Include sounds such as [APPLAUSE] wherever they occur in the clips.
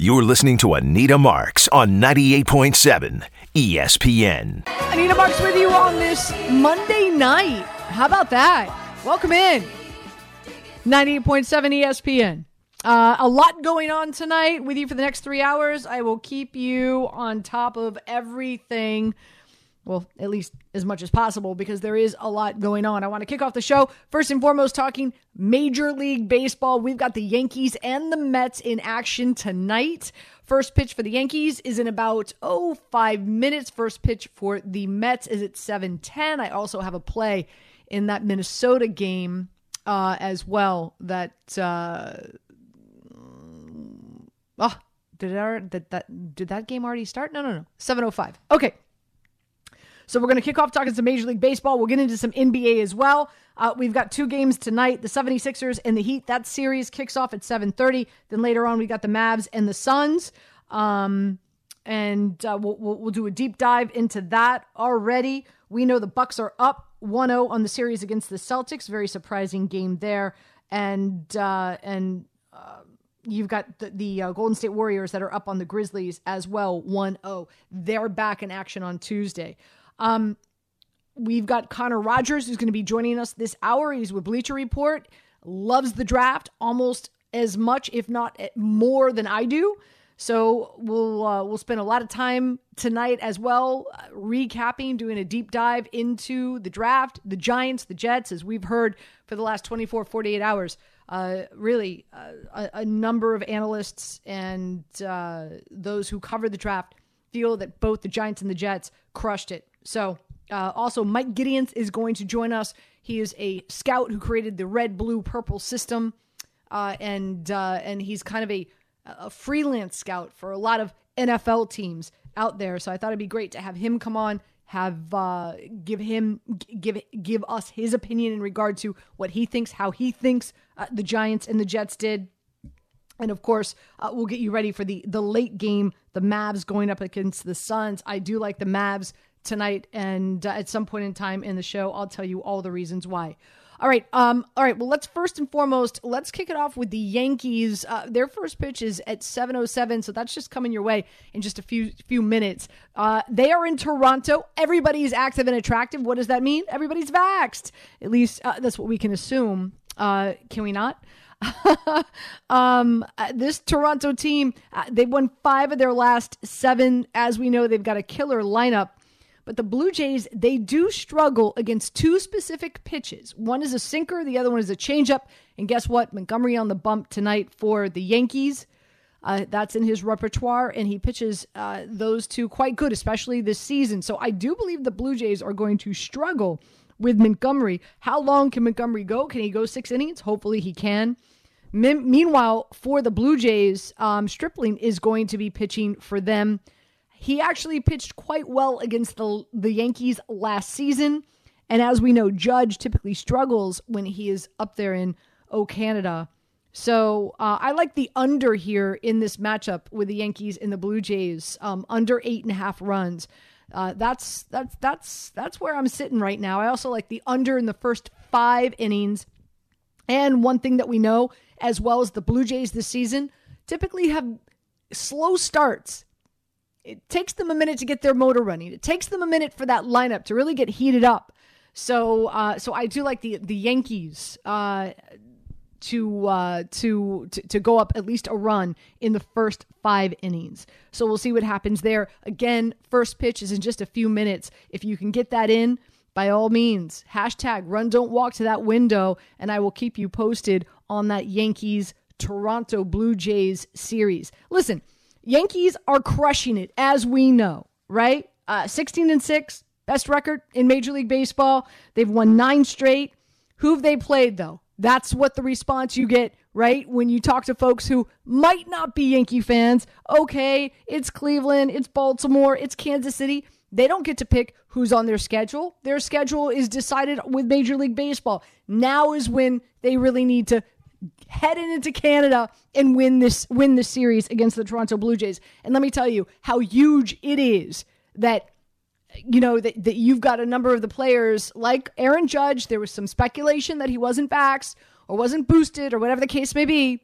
You're listening to Anita Marks on 98.7 ESPN. Anita Marks with you on this Monday night. How about that? Welcome in. 98.7 ESPN. Uh, a lot going on tonight with you for the next three hours. I will keep you on top of everything well, at least as much as possible because there is a lot going on. I want to kick off the show first and foremost talking Major League Baseball. We've got the Yankees and the Mets in action tonight. First pitch for the Yankees is in about oh five minutes. First pitch for the Mets is at 7:10. I also have a play in that Minnesota game uh, as well that uh, oh did that, did that did that game already start? No, no, no. 7:05. Okay. So we're going to kick off talking some Major League Baseball. We'll get into some NBA as well. Uh, we've got two games tonight, the 76ers and the Heat. That series kicks off at 7.30. Then later on, we got the Mavs and the Suns. Um, and uh, we'll, we'll, we'll do a deep dive into that already. We know the Bucks are up 1-0 on the series against the Celtics. Very surprising game there. And, uh, and, uh, You've got the, the uh, Golden State Warriors that are up on the Grizzlies as well, 1 0. They're back in action on Tuesday. Um, we've got Connor Rogers who's going to be joining us this hour. He's with Bleacher Report, loves the draft almost as much, if not more, than I do. So we'll uh, we'll spend a lot of time tonight as well, uh, recapping, doing a deep dive into the draft, the Giants, the Jets, as we've heard for the last 24, 48 hours. Uh, really, uh, a, a, number of analysts and uh, those who cover the draft feel that both the Giants and the Jets crushed it so, uh, also, Mike Giddings is going to join us. He is a scout who created the red, blue, purple system, uh, and uh, and he's kind of a a freelance scout for a lot of NFL teams out there. So I thought it'd be great to have him come on, have uh, give him give give us his opinion in regard to what he thinks, how he thinks uh, the Giants and the Jets did. And of course, uh, we'll get you ready for the the late game, the Mavs going up against the Suns. I do like the Mavs tonight, and uh, at some point in time in the show, I'll tell you all the reasons why. All right, um, all right. Well, let's first and foremost let's kick it off with the Yankees. Uh, their first pitch is at seven oh seven, so that's just coming your way in just a few few minutes. Uh, they are in Toronto. Everybody's active and attractive. What does that mean? Everybody's vaxxed. At least uh, that's what we can assume. Uh, can we not? [LAUGHS] um, uh, this Toronto team, uh, they've won five of their last seven. As we know, they've got a killer lineup. But the Blue Jays, they do struggle against two specific pitches. One is a sinker, the other one is a changeup. And guess what? Montgomery on the bump tonight for the Yankees. Uh, that's in his repertoire, and he pitches uh, those two quite good, especially this season. So I do believe the Blue Jays are going to struggle with Montgomery. How long can Montgomery go? Can he go six innings? Hopefully he can. meanwhile, for the Blue Jays, um, Stripling is going to be pitching for them. He actually pitched quite well against the, the Yankees last season. And as we know, Judge typically struggles when he is up there in O Canada. So uh, I like the under here in this matchup with the Yankees and the Blue Jays, um, under eight and a half runs. Uh, that's that's that's that's where I'm sitting right now. I also like the under in the first five innings. And one thing that we know, as well as the Blue Jays this season, typically have slow starts it takes them a minute to get their motor running. It takes them a minute for that lineup to really get heated up. So, uh, so I do like the the Yankees uh, to, uh, to to to go up at least a run in the first five innings. So we'll see what happens there. Again, first pitch is in just a few minutes. If you can get that in, by all means, hashtag run don't walk to that window, and I will keep you posted on that Yankees Toronto Blue Jays series. Listen. Yankees are crushing it, as we know, right? Uh, 16 and 6, best record in Major League Baseball. They've won nine straight. Who've they played, though? That's what the response you get, right? When you talk to folks who might not be Yankee fans. Okay, it's Cleveland, it's Baltimore, it's Kansas City. They don't get to pick who's on their schedule. Their schedule is decided with Major League Baseball. Now is when they really need to heading into Canada and win this win this series against the Toronto Blue Jays. And let me tell you how huge it is that you know that, that you've got a number of the players like Aaron Judge. There was some speculation that he wasn't vaxxed or wasn't boosted or whatever the case may be.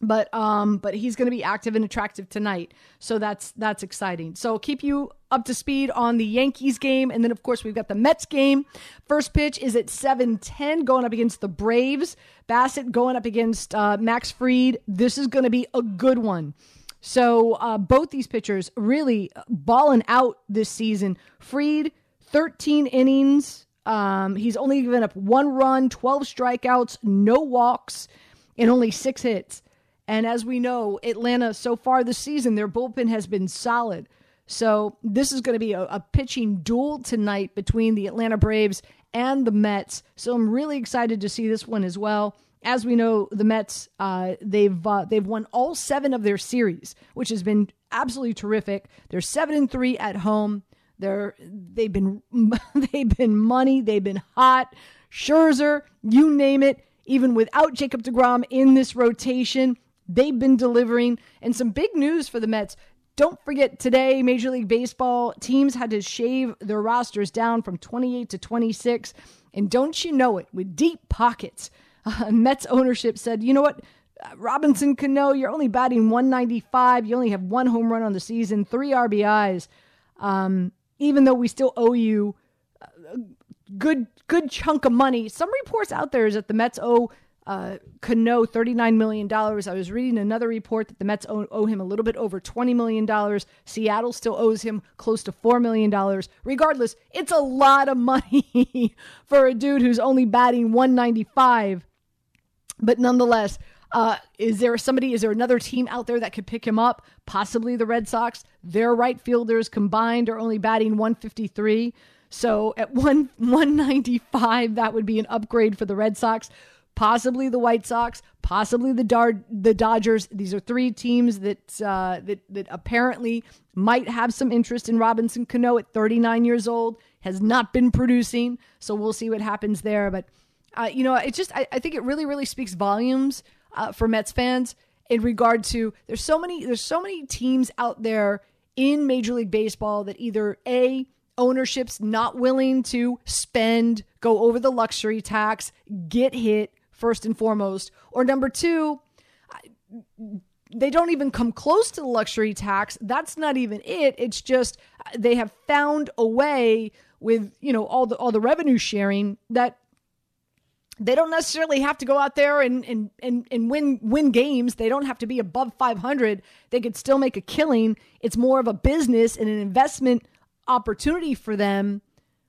But um but he's going to be active and attractive tonight. So that's that's exciting. So keep you up to speed on the yankees game. And then of course we've got the mets game. First pitch is at 7.10 going up against the braves. Bassitt going up against uh, Max Fried this is going to be a good one. So uh, both these pitchers really balling out this season. Fried 13 innings. Um, he's only given up one run 12 strikeouts no walks and only six hits and as we know, Atlanta so far this season, their bullpen has been solid. So this is going to be a, a, pitching duel tonight between the Atlanta Braves and the Mets. So I'm really excited to see this one as well. As we know, the Mets uh, they've uh, they've won all seven of their series, which has been absolutely terrific. They're seven and three at home. They're they've been [LAUGHS] they've been money. They've been hot. Scherzer, you name it. Even without Jacob Degrom in this rotation, They've been delivering. And some big news for the Mets. Don't forget today, Major League Baseball teams had to shave their rosters down from 28 to 26. And don't you know it, with deep pockets, uh, [LAUGHS] Mets ownership said, you know what? Robinson Cano, you're only batting 195. You only have one home run on the season, three RBIs. Um, even though we still owe you a good good chunk of money, some reports out there is that the Mets owe uh, Cano $39 million. I was reading another report that the Mets owe, owe, him a little bit over $20 million. Seattle still owes him close to $4 million. Regardless, it's a lot of money [LAUGHS] for a dude who's only batting 195. But nonetheless, uh, is there somebody, is there another team out there that could pick him up? Possibly the Red Sox. Their right fielders combined are only batting 153. So at one 195, that would be an upgrade for the Red Sox possibly the White Sox, possibly the Dar- the Dodgers. These are three teams that uh, that that apparently might have some interest in Robinson Cano at 39 years old. Has not been producing, so we'll see what happens there. But uh, you know, it just I, I, think it really really speaks volumes uh, for Mets fans in regard to there's so many there's so many teams out there in Major League Baseball that either a ownership's not willing to spend, go over the luxury tax, get hit, first and foremost. Or number two, they don't even come close to the luxury tax. That's not even it. It's just they have found a way with, you know, all the all the revenue sharing that they don't necessarily have to go out there and, and, and, and win win games. They don't have to be above 500. They could still make a killing. It's more of a business and an investment opportunity for them,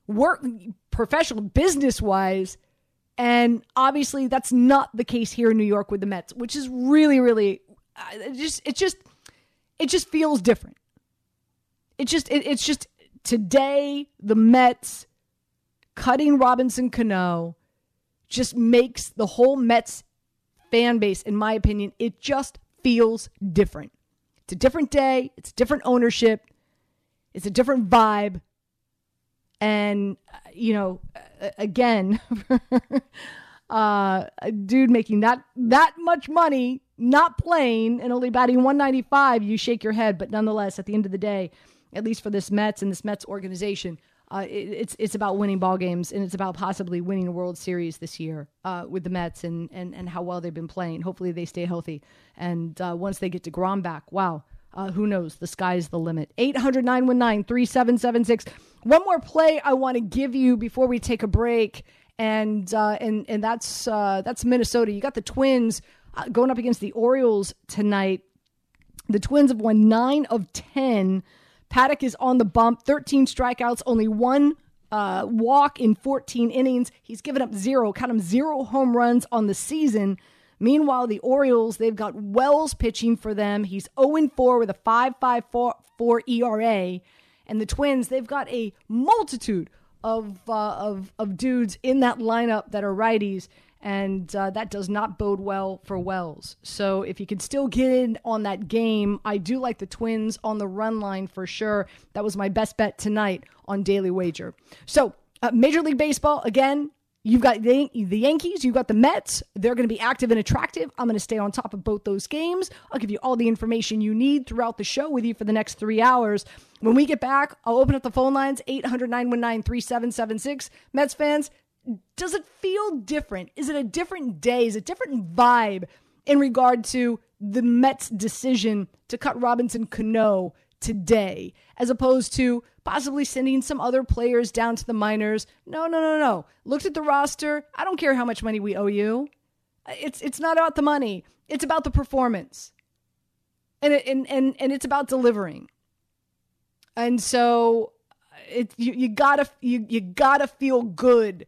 work professional business wise and obviously, that's not the case here in New York with the Mets, which is really, really uh, it just it just it just feels different. It just it, it's just today the Mets cutting Robinson Cano just makes the whole Mets fan base, in my opinion, it just feels different. It's a different day. It's different ownership. It's a different vibe. And, you know, again, [LAUGHS] uh, a dude making that, that much money, not playing, and only batting 195, you shake your head. But nonetheless, at the end of the day, at least for this Mets and this Mets organization, uh, it, it's it's about winning ball games and it's about possibly winning a World Series this year uh, with the Mets and, and and how well they've been playing. Hopefully they stay healthy. And uh, once they get Degrom back, wow, uh, who knows? The sky's the limit. 800 919 3776. One more play I want to give you before we take a break. And uh, and and that's uh, that's Minnesota. You got the Twins uh, going up against the Orioles tonight. The Twins have won nine of ten. Paddock is on the bump. Thirteen strikeouts, only one uh, walk in 14 innings. He's given up zero, count him zero home runs on the season. Meanwhile, the Orioles, they've got Wells pitching for them. He's 0 4 with a 5.54 ERA. And the Twins, they've got a multitude of, uh, of, of dudes in that lineup that are righties. And uh, that does not bode well for Wells. So if you can still get in on that game, I do like the Twins on the run line for sure. That was my best bet tonight on Daily Wager. So uh, Major League Baseball, again, You've got the, the Yankees, you've got the Mets. They're going to be active and attractive. I'm going to stay on top of both those games. I'll give you all the information you need throughout the show with you for the next three hours. When we get back, I'll open up the phone lines 800 919 3776. Mets fans, does it feel different? Is it a different day? Is it a different vibe in regard to the Mets' decision to cut Robinson Cano today, as opposed to possibly sending some other players down to the minors. No, no, no, no. Looked at the roster. I don't care how much money we owe you. It's it's not about the money. It's about the performance. And it, and and and it's about delivering. And so it you, you gotta you, you gotta feel good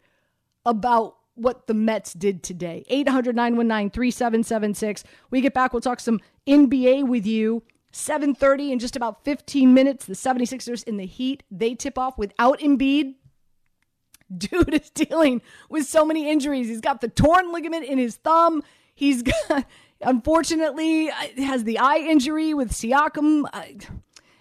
about what the Mets did today. 800 919 3776. We get back, we'll talk some NBA with you. 7:30 in just about 15 minutes. The 76ers in the Heat, they tip off without Embiid. [LAUGHS] Dude is dealing with so many injuries. He's got the torn ligament in his thumb. He's got [LAUGHS] unfortunately uh, has the eye injury with Siakam. Uh,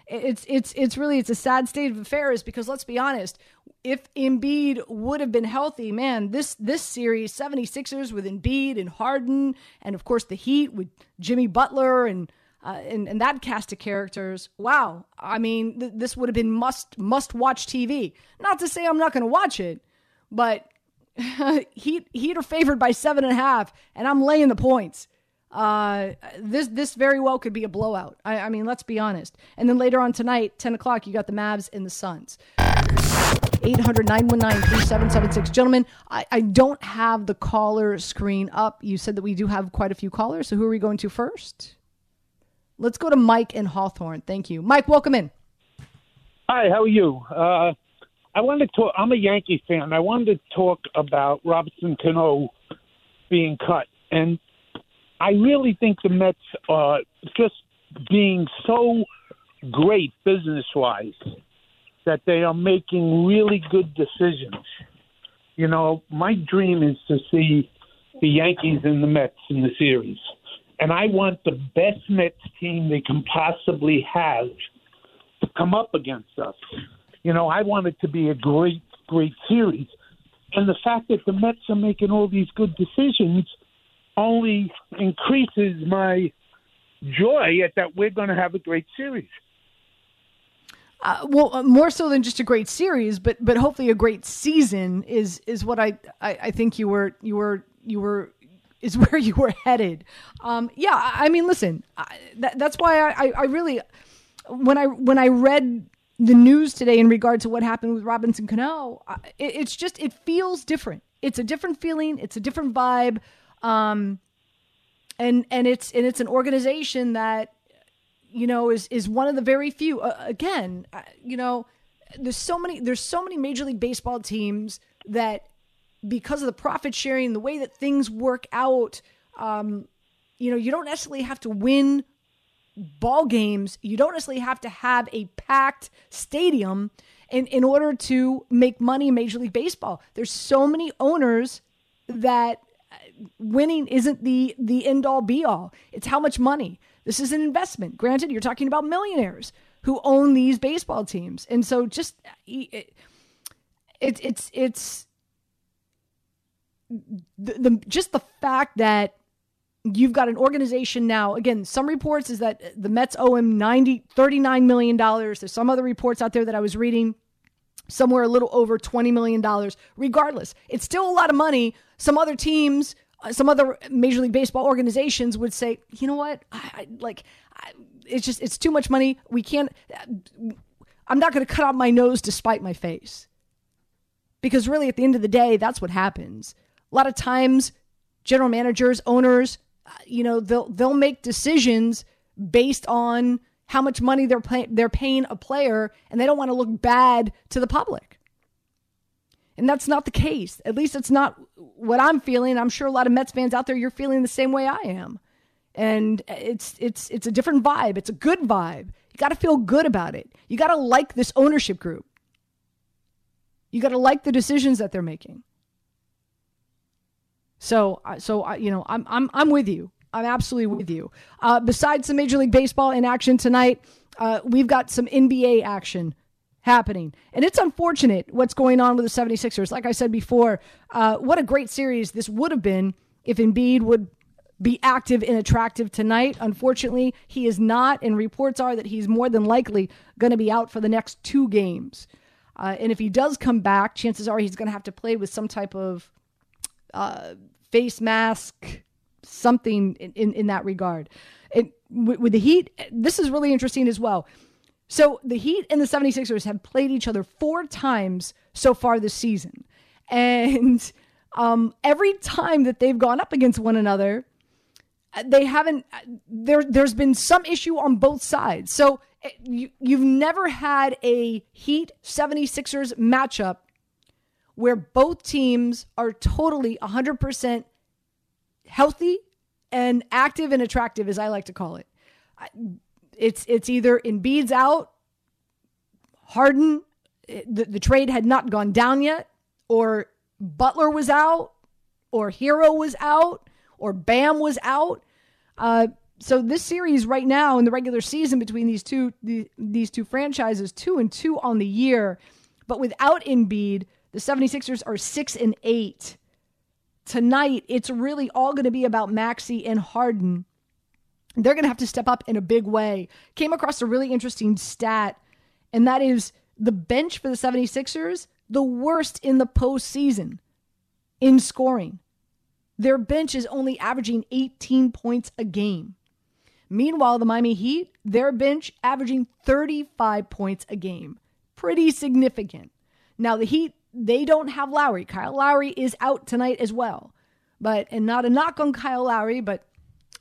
it's it's it's really it's a sad state of affairs because let's be honest, if Embiid would have been healthy, man, this this series 76ers with Embiid and Harden and of course the Heat with Jimmy Butler and uh, and, and that cast of characters. Wow, I mean, th- this would have been must must watch TV. Not to say I'm not going to watch it, but [LAUGHS] Heat Heat are favored by seven and a half, and I'm laying the points. Uh, this this very well could be a blowout. I, I mean, let's be honest. And then later on tonight, ten o'clock, you got the Mavs and the Suns. 800 919 3776. Gentlemen, I, I don't have the caller screen up. You said that we do have quite a few callers. So who are we going to first? Let's go to Mike in Hawthorne. Thank you. Mike, welcome in. Hi, how are you? Uh, I wanted to talk, I'm a Yankee fan. I wanted to talk about Robinson Cano being cut. And I really think the Mets are just being so great business wise that they are making really good decisions. You know, my dream is to see the Yankees and the Mets in the series and I want the best Mets team they can possibly have to come up against us. You know, I want it to be a great, great series. And the fact that the Mets are making all these good decisions only increases my joy at that we're going to have a great series. Uh, well, uh, more so than just a great series, but but hopefully a great season is is what I, I, I think you were you were you were is [LAUGHS] where you were headed. Um, yeah, I mean, listen, I, that, that's why I, I really when I when I read the news today in regard to what happened with Robinson Cano, it, it's just it feels different. It's a different feeling. It's a different vibe, um, and and it's and it's an organization that you know is is one of the very few. Uh, again, uh, you know, there's so many there's so many Major League Baseball teams that because of the profit sharing, the way that things work out, um, you know, you don't necessarily have to win ball games. You don't necessarily have to have a packed stadium in, in order to make money in Major League Baseball. There's so many owners that uh, winning isn't the the end all be all. It's how much money. This is an investment. Granted, you're talking about millionaires who own these baseball teams, and so just uh, it, it it's it's the, the just the fact that you've got an organization now again some reports is that the mets owe him 90 39 million dollars. There's some other reports out there that i was reading somewhere a little over 20 million dollars. Regardless it's still a lot of money. Some other teams uh, some other major league baseball organizations would say you know what? I, I like I, it's just it's too much money. We can't i'm not going to cut out my nose to spite my face. Because really at the end of the day that's what happens a lot of times, general managers, owners, uh, you know, they'll they'll make decisions based on how much money they're pay- they're paying a player, and they don't want to look bad to the public. And that's not the case. At least it's not what I'm feeling. I'm sure a lot of Mets fans out there, you're feeling the same way I am. And it's it's it's a different vibe. It's a good vibe. You got to feel good about it. You got to like this ownership group. You got to like the decisions that they're making. So, so you know, I'm I'm I'm with you. I'm absolutely with you. Uh, besides some Major League Baseball in action tonight, uh, we've got some NBA action happening. And it's unfortunate what's going on with the 76ers. Like I said before, uh, what a great series this would have been if Embiid would be active and attractive tonight. Unfortunately, he is not, and reports are that he's more than likely going to be out for the next two games. Uh, and if he does come back, chances are he's going to have to play with some type of uh, face mask, something in, in, in that regard. It, with, with the Heat, this is really interesting as well. So the Heat and the 76ers have played each other four times so far this season. And um, every time that they've gone up against one another, they haven't there there's been some issue on both sides. So eh, you, you've never had a Heat 76ers matchup where both teams are totally 100% healthy and active and attractive as I like to call it. It's it's either Embiid's out, Harden the, the trade had not gone down yet or Butler was out or Herro was out or Bam was out. Uh, so this series right now in the regular season between these two the, these two franchises, two and two on the year, but without Embiid, the 76ers are six and eight. Tonight, it's really all going to be about Maxey and Harden. They're going to have to step up in a big way. Came across a really interesting stat, and that is the bench for the 76ers, the worst in the postseason in scoring. Their bench is only averaging 18 points a game. Meanwhile, the Miami Heat, their bench averaging 35 points a game. Pretty significant. Now, the Heat, they don't have Lowry. Kyle Lowry is out tonight as well. But, and not a knock on Kyle Lowry, but,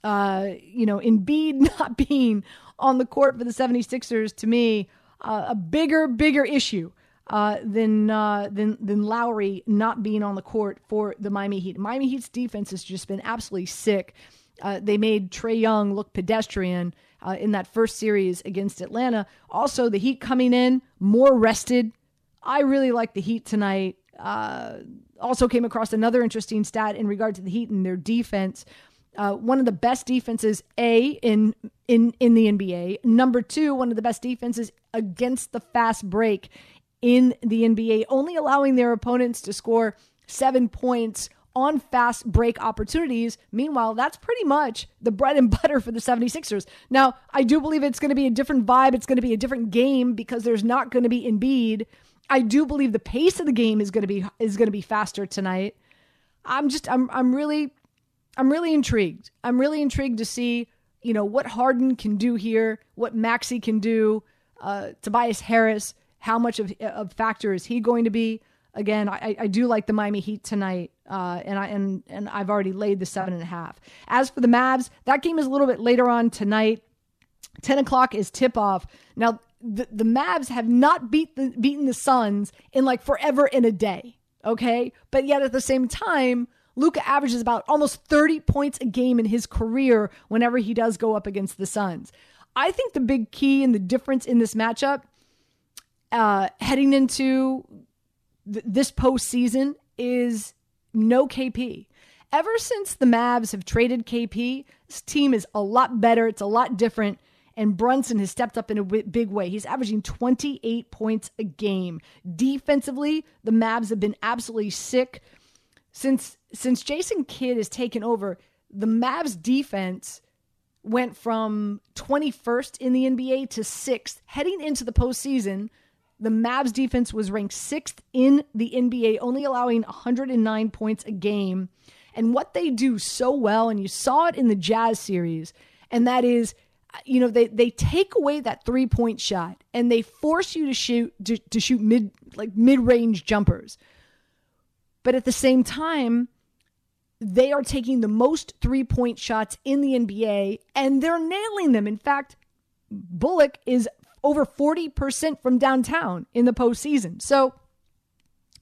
uh, you know, Embiid [LAUGHS] not being on the court for the 76ers, to me, uh, a bigger, bigger issue uh, than uh, than than Lowry not being on the court for the Miami Heat. Miami Heat's defense has just been absolutely sick. Uh, they made Trae Young look pedestrian uh, in that first series against Atlanta. Also, the Heat coming in more rested. I really like the Heat tonight. Uh, also, came across another interesting stat in regard to the Heat and their defense. Uh, one of the best defenses, a in in in the NBA. Number two, one of the best defenses against the fast break in the NBA, only allowing their opponents to score seven points on fast break opportunities. Meanwhile, that's pretty much the bread and [LAUGHS] butter for the 76ers. Now, I do believe it's going to be a different vibe. It's going to be a different game because there's not going to be Embiid. I do believe the pace of the game is going to be is going to be faster tonight. I'm just I'm I'm really I'm really intrigued. I'm really intrigued to see, you know, what Harden can do here, what Maxey can do, uh, Tobias Harris how much of a factor is he going to be? Again, I, I do like the Miami Heat tonight, uh, and I and and I've already laid the seven and a half. As for the Mavs, that game is a little bit later on tonight. Ten o'clock is tip off. Now the the Mavs have not beat the beaten the Suns in like forever in a day. Okay, but yet at the same time, Luka averages about almost 30 points a game in his career whenever he does go up against the Suns. I think the big key and the difference in this matchup uh, heading into th- this postseason is no KP. Ever since the Mavs have traded KP, this team is a lot better. It's a lot different. And Brunson has stepped up in a big way. He's averaging 28 points a game. Defensively, the Mavs have been absolutely sick. Since since Jason Kidd has taken over, the Mavs defense went from 21st in the NBA to 6th heading into the postseason the Mavs defense was ranked sixth in the NBA, only allowing 109 points a game. And what they do so well, and you saw it in the Jazz series, and that is, you know, they, they take away that three point shot and they force you to shoot to, to shoot mid like mid range jumpers. But at the same time, they are taking the most three point shots in the NBA and they're nailing them. In fact, Bullock is over 40% from downtown in the postseason. So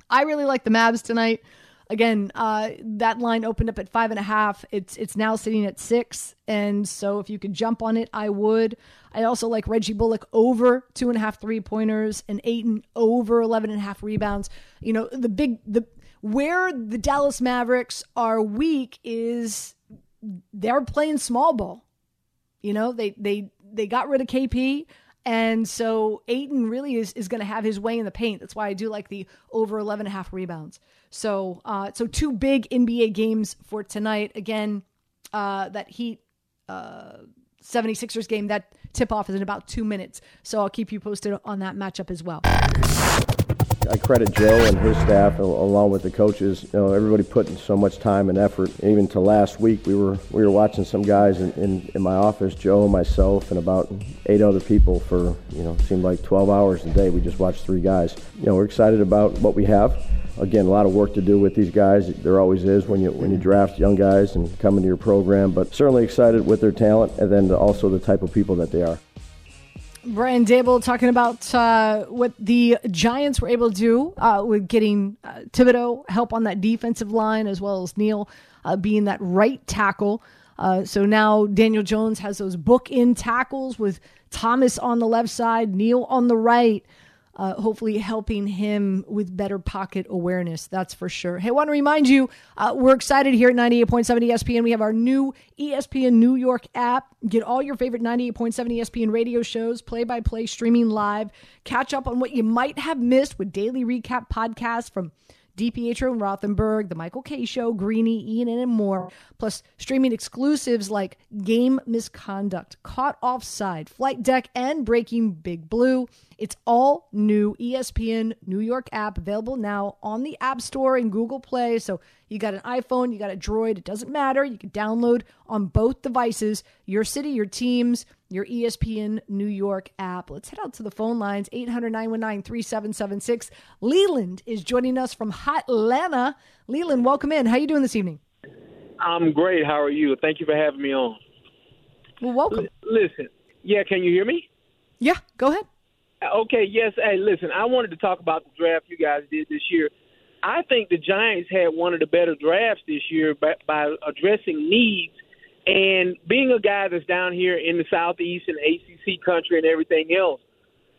I really like the Mavs tonight. Again, uh, that line opened up at five and a half. It's it's now sitting at six, and so if you could jump on it, I would. I also like Reggie Bullock over two and a half three pointers and Ayton over 11 and a half rebounds. You know, the big the where the Dallas Mavericks are weak is they're playing small ball. You know, they they they got rid of KP. And so Ayton really is, is going to have his way in the paint. That's why I do like the over 11 and a half rebounds. So, uh, so two big NBA games for tonight. Again, uh, that Heat uh, 76ers game, that tip off is in about two minutes. So I'll keep you posted on that matchup as well. I credit Joe and his staff, along with the coaches. You know, everybody putting so much time and effort. Even to last week, we were we were watching some guys in, in, in my office, Joe, myself, and about eight other people for you know seemed like 12 hours a day. We just watched three guys. You know, we're excited about what we have. Again, a lot of work to do with these guys. There always is when you when you draft young guys and come into your program, but certainly excited with their talent and then also the type of people that they are. Brian Daboll talking about uh, what the Giants were able to do uh, with getting uh, Thibodeaux help on that defensive line, as well as Neal uh, being that right tackle. Uh, so now Daniel Jones has those bookend tackles with Thomas on the left side, Neal on the right uh, hopefully helping him with better pocket awareness. That's for sure. Hey, I want to remind you, uh, we're excited here at 98.7 ESPN. We have our new ESPN New York app. Get all your favorite 98.7 ESPN radio shows, play by play, streaming live. Catch up on what you might have missed with daily recap podcasts from DiPietro and Rothenberg, The Michael Kay Show, Greeny, Ian, and more. Plus, streaming exclusives like Game Misconduct, Caught Offside, Flight Deck, and Breaking Big Blue. It's all new ESPN New York app available now on the App Store and Google Play. So you got an iPhone, you got a Droid, it doesn't matter. You can download on both devices your city, your teams, your ESPN New York app. Let's head out to the phone lines 800 919 3776. Leland is joining us from Hot Atlanta. Leland, welcome in. How you doing this evening? I'm great. How are you? Thank you for having me on. Well, welcome. L- listen, yeah, can you hear me? Yeah, go ahead. Okay, yes. Hey, listen, I wanted to talk about the draft you guys did this year. I think the Giants had one of the better drafts this year by, by addressing needs and being a guy that's down here in the Southeast and ACC country and everything else.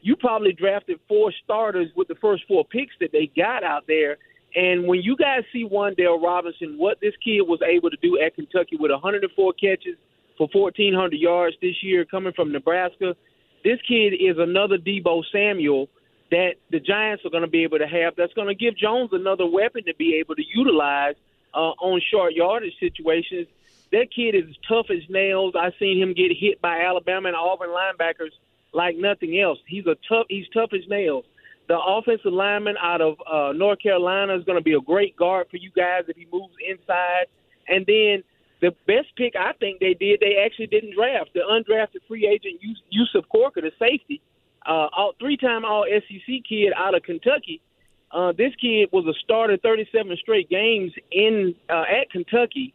You probably drafted four starters with the first four picks that they got out there. And when you guys see Wan'Dale Robinson, what this kid was able to do at Kentucky with 104 catches for 1,400 yards this year coming from Nebraska – this kid is another Deebo Samuel that the Giants are going to be able to have. That's going to give Jones another weapon to be able to utilize uh, on short yardage situations. That kid is tough as nails. I've seen him get hit by Alabama and Auburn linebackers like nothing else. He's a tough. He's tough as nails. The offensive lineman out of uh, North Carolina is going to be a great guard for you guys if he moves inside. And then the best pick I think they did, they actually didn't draft the undrafted free agent Yusuf Corker, the safety, uh, all, three-time All SEC kid out of Kentucky. Uh, this kid was a starter 37 straight games in uh, at Kentucky,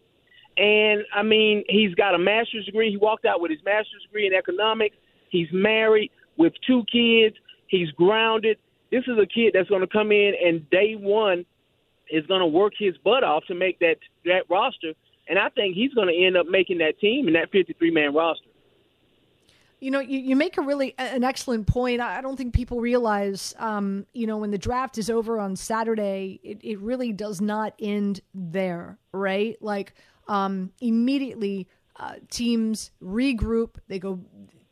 and I mean he's got a master's degree. He walked out with his master's degree in economics. He's married with two kids. He's grounded. This is a kid that's going to come in and day one is going to work his butt off to make that that roster and I think he's going to end up making that team in that 53 man roster. You know, you, you make a really an excellent point. I don't think people realize, um, you know, when the draft is over on Saturday, it, it really does not end there, right? Like um, immediately, uh, teams regroup. They go,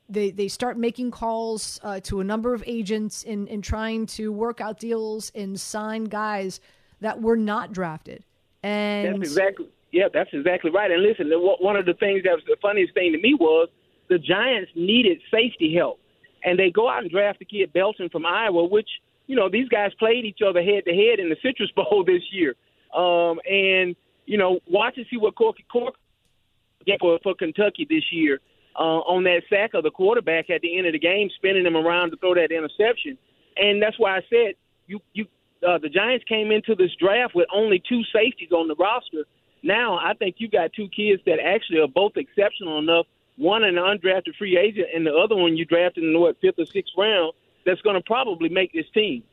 they they start making calls uh, to a number of agents in in trying to work out deals and sign guys that were not drafted. And that's exactly yeah, that's exactly right. And listen, one of the things that was the funniest thing to me was the Giants needed safety help, and they go out and draft the kid Belton from Iowa, which you know these guys played each other head to head in the Citrus [LAUGHS] Bowl this year. Um, and you know, watch and see what Corky Cork get for, for Kentucky this year uh, on that sack of the quarterback at the end of the game, spinning him around to throw that interception. And that's why I said you you uh, the Giants came into this draft with only two safeties on the roster now I think you got two kids that actually are both exceptional enough. One an undrafted free agent, and the other one you drafted in the what fifth or sixth round. That's going to probably make this team.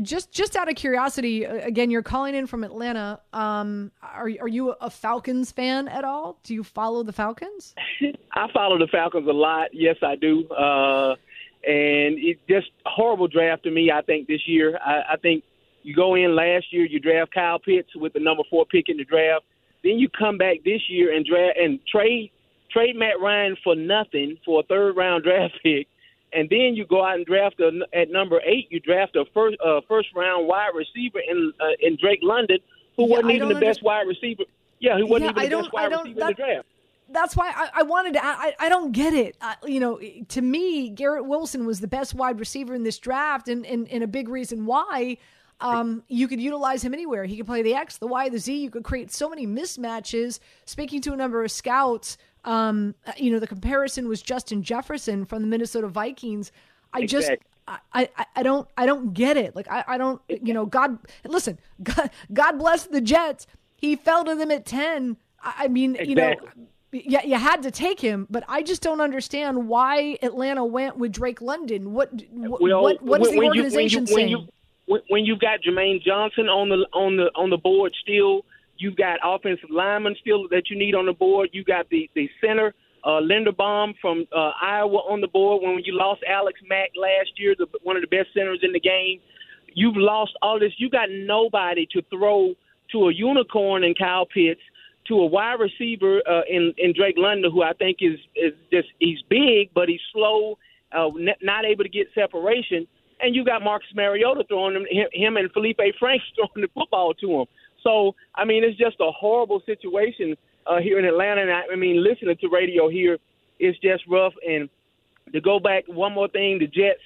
Just just out of curiosity, again, you're calling in from Atlanta. Um, are are you a Falcons fan at all? Do you follow the Falcons? [LAUGHS] I follow the Falcons a lot. Yes, I do. Uh, and it's just horrible draft to me. I think this year. I, I think you go in last year, you draft Kyle Pitts with the number four pick in the draft. Then you come back this year and draft and trade trade Matt Ryan for nothing for a third round [LAUGHS] draft pick, and then you go out and draft a, at number eight. You draft a first uh, first round wide receiver in uh, in Drake London, who yeah, wasn't even the best wide receiver. Yeah, who wasn't yeah, even the best wide receiver in the draft that's why I, I wanted to. I, I don't get it. Uh, you know, to me, Garrett Wilson was the best wide receiver in this draft, and and, and a big reason why. Um, you could utilize him anywhere. He could play the X, the Y, the Z. You could create so many mismatches. Speaking to a number of scouts, um, you know, the comparison was Justin Jefferson from the Minnesota Vikings. I just I, I, I don't I don't get it. Like I, I don't you know God listen [LAUGHS] God, God bless the Jets. He fell to them at ten. I, I mean exactly. you know yeah you had to take him, but I just don't understand why Atlanta went with Drake London. What what well, what, what is the organization you, when you, saying? When, you, when you've got Jermaine Johnson on the on the on the board still, you've got offensive linemen still that you need on the board. You got the the center uh, Linderbaum from uh, Iowa on the board when you lost Alex Mack last year, the, one of the best centers in the game. You've lost all this. You got nobody to throw to a unicorn in Kyle Pitts, to a wide receiver uh, in in Drake London, who I think is is just he's big but he's slow, uh, n- not able to get separation. And you got Marcus Mariota throwing him, him and Felipe Franks [LAUGHS] throwing the football to him. So I mean, it's just a horrible situation uh, here in Atlanta. And I, I mean, listening to radio here is just rough. And to go back one more thing, the Jets.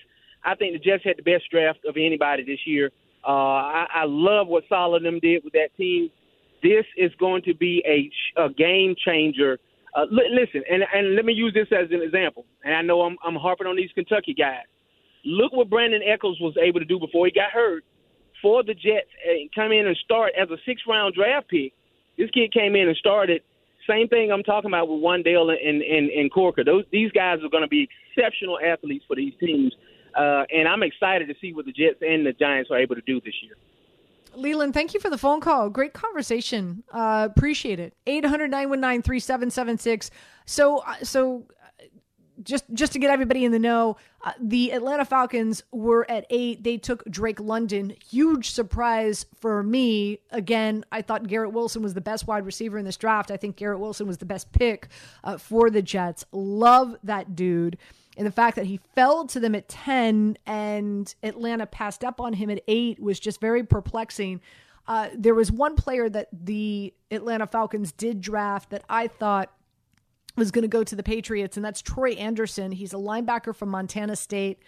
I think the Jets had the best draft of anybody this year. Uh, I, I love what them did with that team. This is going to be a, a game changer. Uh, li- listen, and, and let me use this as an example. And I know I'm, I'm harping on these Kentucky guys. Look what Brandon Echols was able to do before he got hurt for the Jets and come in and start as a six round draft pick this kid came in and started. Same thing I'm talking about with Wan'Dale and and, and Corker. Those these guys are going to be exceptional athletes for these teams, uh, and I'm excited to see what the Jets and the Giants are able to do this year. Leland, thank you for the phone call. Great conversation. Uh, appreciate it. 800 919 3776. So, uh, so just just to get everybody in the know, uh, the Atlanta Falcons were at eight. They took Drake London. Huge surprise for me. Again, I thought Garrett Wilson was the best wide receiver in this draft. I think Garrett Wilson was the best pick uh, for the Jets. Love that dude. And the fact that he fell to them at 10 and Atlanta passed up on him at eight was just very perplexing. Uh, there was one player that the Atlanta Falcons did draft that I thought was going to go to the Patriots, and that's Troy Anderson. He's a linebacker from Montana State.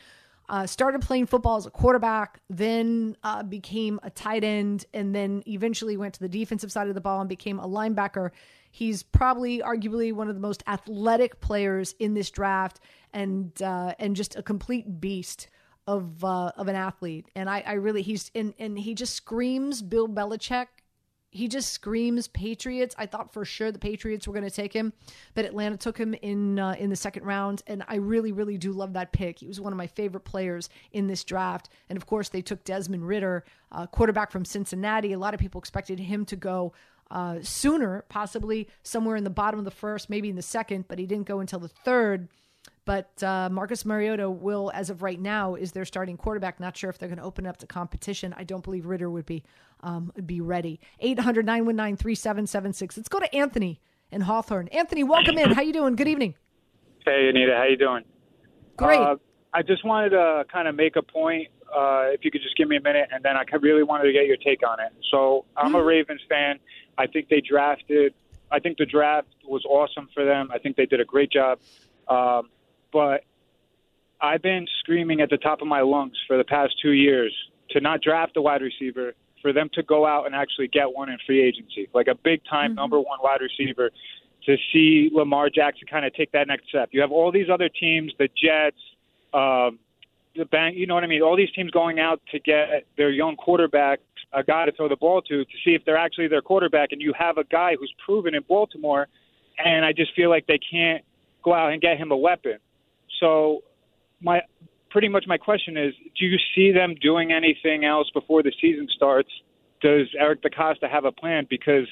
Uh, started playing football as a quarterback, then uh, became a tight end, and then eventually went to the defensive side of the ball and became a linebacker. He's probably, arguably, one of the most athletic players in this draft, and uh, and just a complete beast of uh, of an athlete. And I, I really, he's and and he just screams Bill Belichick he just screams Patriots. I thought for sure the Patriots were going to take him, but Atlanta took him in uh, in the second round, and I really, really do love that pick. He was one of my favorite players in this draft, and of course they took Desmond Ridder, uh, quarterback from Cincinnati. A lot of people expected him to go uh, sooner, possibly somewhere in the bottom of the first, maybe in the second, but he didn't go until the third. But uh, Marcus Mariota will, as of right now, is their starting quarterback. Not sure if they're going to open up to competition. I don't believe Ridder would be um, be ready. 800 919 3776. Let's go to Anthony in Hawthorne. Anthony, welcome in. How you doing? Good evening. Hey, Anita. How you doing? Great. Uh, I just wanted to kind of make a point. Uh, if you could just give me a minute, and then I really wanted to get your take on it. So I'm a mm-hmm. Ravens fan. I think they drafted. I think the draft was awesome for them. I think they did a great job. Um, but I've been screaming at the top of my lungs for the past two years to not draft a wide receiver, for them to go out and actually get one in free agency, like a big time mm-hmm. number one wide receiver, to see Lamar Jackson kind of take that next step. You have all these other teams, the Jets, um, the bank, you know what I mean? All these teams going out to get their young quarterback, a guy to throw the ball to, to see if they're actually their quarterback, and you have a guy who's proven in Baltimore, and I just feel like they can't go out and get him a weapon. So my pretty much my question is do you see them doing anything else before the season starts? Does Eric DeCosta have a plan? Because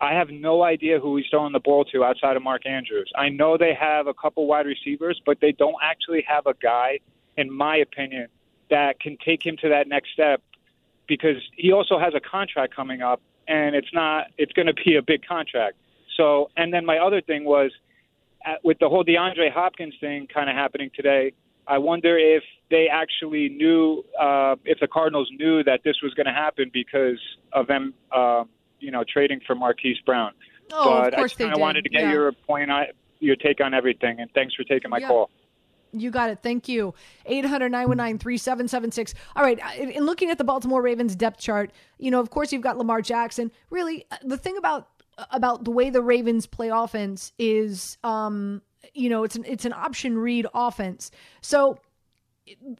I have no idea who he's throwing the ball to outside of Mark Andrews. I know they have a couple wide receivers, but they don't actually have a guy, in my opinion, that can take him to that next step because he also has a contract coming up and it's not it's going to be a big contract. So, and then my other thing was with the whole DeAndre Hopkins thing kind of happening today, I wonder if they actually knew, uh, if the Cardinals knew that this was going to happen because of them, uh, you know, trading for Marquise Brown. Oh, of but I course they kind of wanted to get Yeah. your point on your take on everything, and thanks for taking my Yeah. call. You got it. Thank you. 800 919 3776. All right. In in looking at the Baltimore Ravens depth chart, you know, of course, you've got Lamar Jackson. Really, uh, the thing about about the way the Ravens play offense is, um, you know, it's an it's an option read offense. So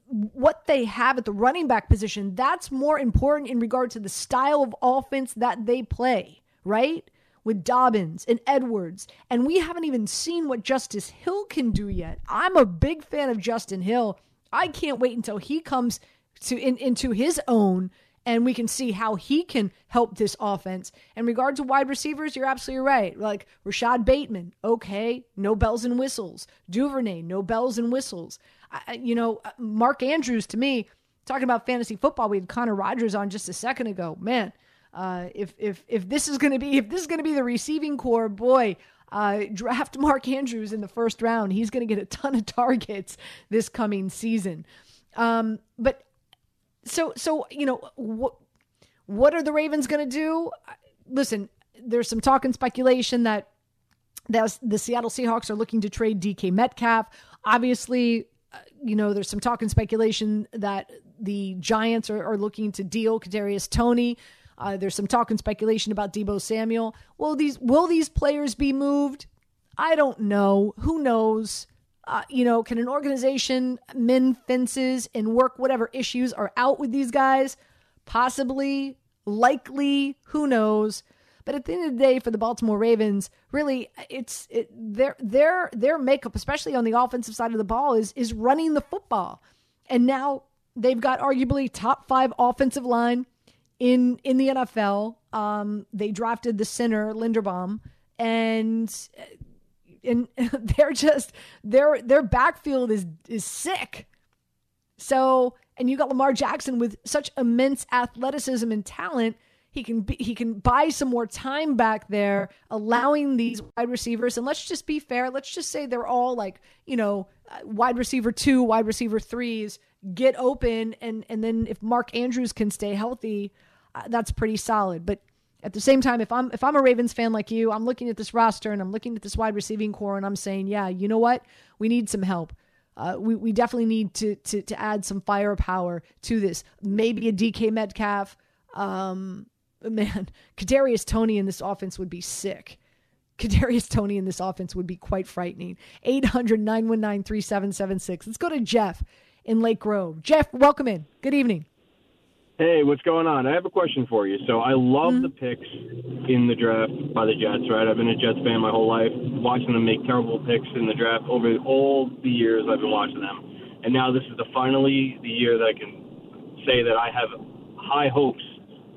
what they have at the running back position, that's more important in regard to the style of offense that they play, right? With Dobbins and Edwards. And we haven't even seen what Justice Hill can do yet. I'm a big fan of Justin Hill. I can't wait until he comes to in, into his own and we can see how he can help this offense. In regards to wide receivers, you're absolutely right. Like Rashod Bateman, okay, no bells and whistles. Duvernay, no bells and whistles. I, you know, uh, Mark Andrews to me, talking about fantasy football, we had Connor Rogers on just a second ago. Man, uh, if if if this is going to be if this is going to be the receiving core, boy, uh, draft Mark Andrews in the first round. He's going to get a ton of [LAUGHS] targets this coming season. Um, but so so you know what what are the Ravens going to do? Listen, there's some talk and speculation that that the Seattle Seahawks are looking to trade DK Metcalf. Obviously, uh, you know there's some talk and speculation that the Giants are, are looking to deal Kadarius Toney. Uh, there's some talk and speculation about Deebo Samuel. Will these will these players be moved? I don't know. Who knows? Uh, you know, can an organization mend fences and work whatever issues are out with these guys? Possibly, likely, who knows? But at the end of the day, for the Baltimore Ravens, really, it's it, their their their makeup, especially on the offensive side of the ball, is is running the football. And now they've got arguably top five offensive line in in the NFL. Um, they drafted the center Linderbaum, and and [LAUGHS] they're just their their backfield is is sick. So, and you got Lamar Jackson with such immense athleticism and talent, he can be, he can buy some more time back there, allowing these wide receivers. And let's just be fair. Let's just say they're all like you know uh, wide receiver two, wide receiver threes, get open, and and then if Mark Andrews can stay healthy, uh, that's pretty solid. But at the same time, if I'm if I'm a Ravens fan like you, I'm looking at this roster and I'm looking at this wide receiving core and I'm saying, yeah, you know what? We need some help. Uh, we we definitely need to to to add some firepower to this. Maybe a DK Metcalf. Um, man, [LAUGHS] Kadarius Toney in this offense would be sick. Kadarius Toney in this offense would be quite frightening. 800 919 3776. Let's go to Jeff in Lake Grove. Jeff, welcome in. Good evening. Hey, what's going on? I have a question for you. So I love mm-hmm. the picks in the draft by the Jets, right? I've been a Jets fan my whole life, watching them make terrible picks in the draft over all the years I've been watching them. And now this is the finally the year that I can say that I have high hopes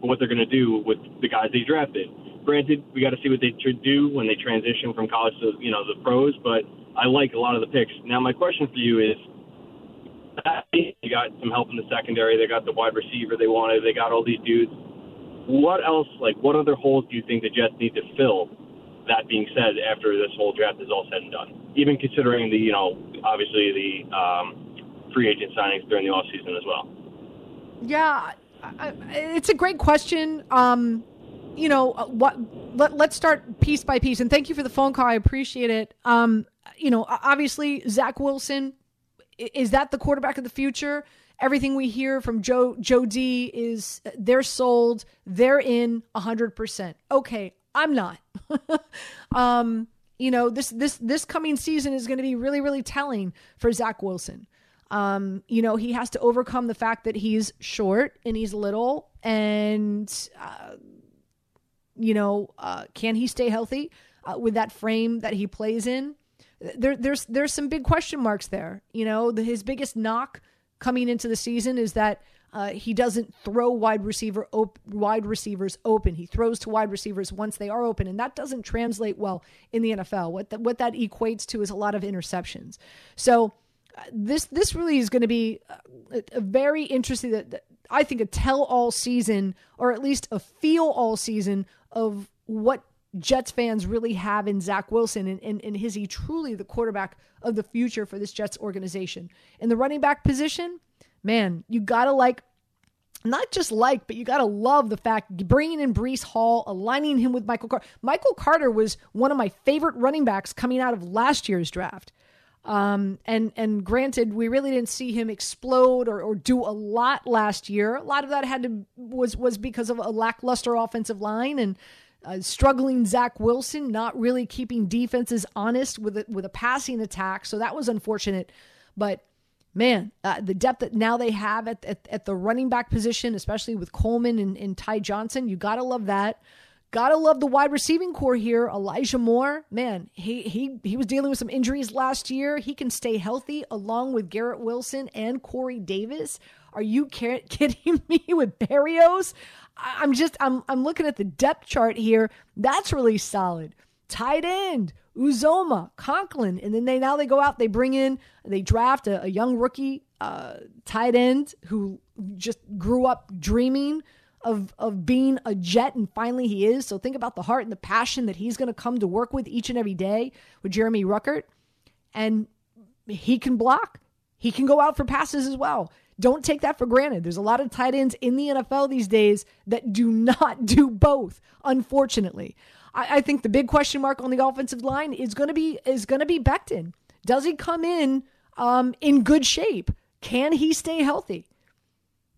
for what they're going to do with the guys they drafted. Granted, we got to see what they tr- do when they transition from college to you know the pros, but I like a lot of the picks. Now my question for you is they got some help in the secondary. They got the wide receiver they wanted. They got all these dudes. What else? Like, what other holes do you think the Jets need to fill? That being said, after this whole draft is all said and done, even considering the you know obviously the um, free agent signings during the off season as well. Yeah, it's a great question. Um, you know uh, what? Let, let's start piece by piece. And thank you for the phone call. I appreciate it. Um, you know, obviously Zach Wilson is that the quarterback of the future? Everything we hear from Joe Joe D is uh, they're sold, they're in hundred percent. Okay, I'm not. [LAUGHS] um, you know this this this coming season is going to be really really telling for Zach Wilson. Um, you know he has to overcome the fact that he's short and he's little, and uh, you know uh, can he stay healthy uh, with that frame that he plays in? There, there's there's some big question marks there. You know the, his biggest knock coming into the season is that uh, he doesn't throw wide receiver op- wide receivers open. He throws to wide receivers once they are open, and that doesn't translate well in the NFL. What that what that equates to is a lot of interceptions. So uh, this this really is going to be a, a very interesting. That, that I think a tell all season, or at least a feel all season of what Jets fans really have in Zach Wilson, and, and, and is he truly the quarterback of the future for this Jets organization? In the running back position, man, you gotta like not just like, but you got to love the fact bringing in Breece Hall, aligning him with Michael Carter. Michael Carter was one of my favorite running backs coming out of last year's draft. Um, and and granted, we really didn't see him explode or, or do a lot last year. A lot of that had to was was because of a lackluster offensive line and uh, struggling Zach Wilson, not really keeping defenses honest with a, with a passing attack. So that was unfortunate. But man, uh, the depth that now they have at, at, at, the running back position, especially with Coleman and, and Ty Johnson, you got to love that. Gotta love the wide receiving core here. Elijah Moore, man, he he he was dealing with some injuries last year. He can stay healthy along with Garrett Wilson and Corey Davis. Are you [LAUGHS] kidding me with Berrios? I'm just I'm I'm looking at the depth chart here. That's really solid. Tight end, Uzomah, Conklin, and then they now they go out, they bring in, they draft a, a young rookie uh, tight end who just grew up dreaming of of being a jet and finally he is. So think about the heart and the passion that he's going to come to work with each and every day with Jeremy Ruckert. And he can block. He can go out for passes as well. Don't take that for granted. There's a lot of tight ends in the NFL these days that do not [LAUGHS] do both, unfortunately. I, I think the big question mark on the offensive line is gonna be is gonna be Becton. Does he come in um, in good shape? Can he stay healthy?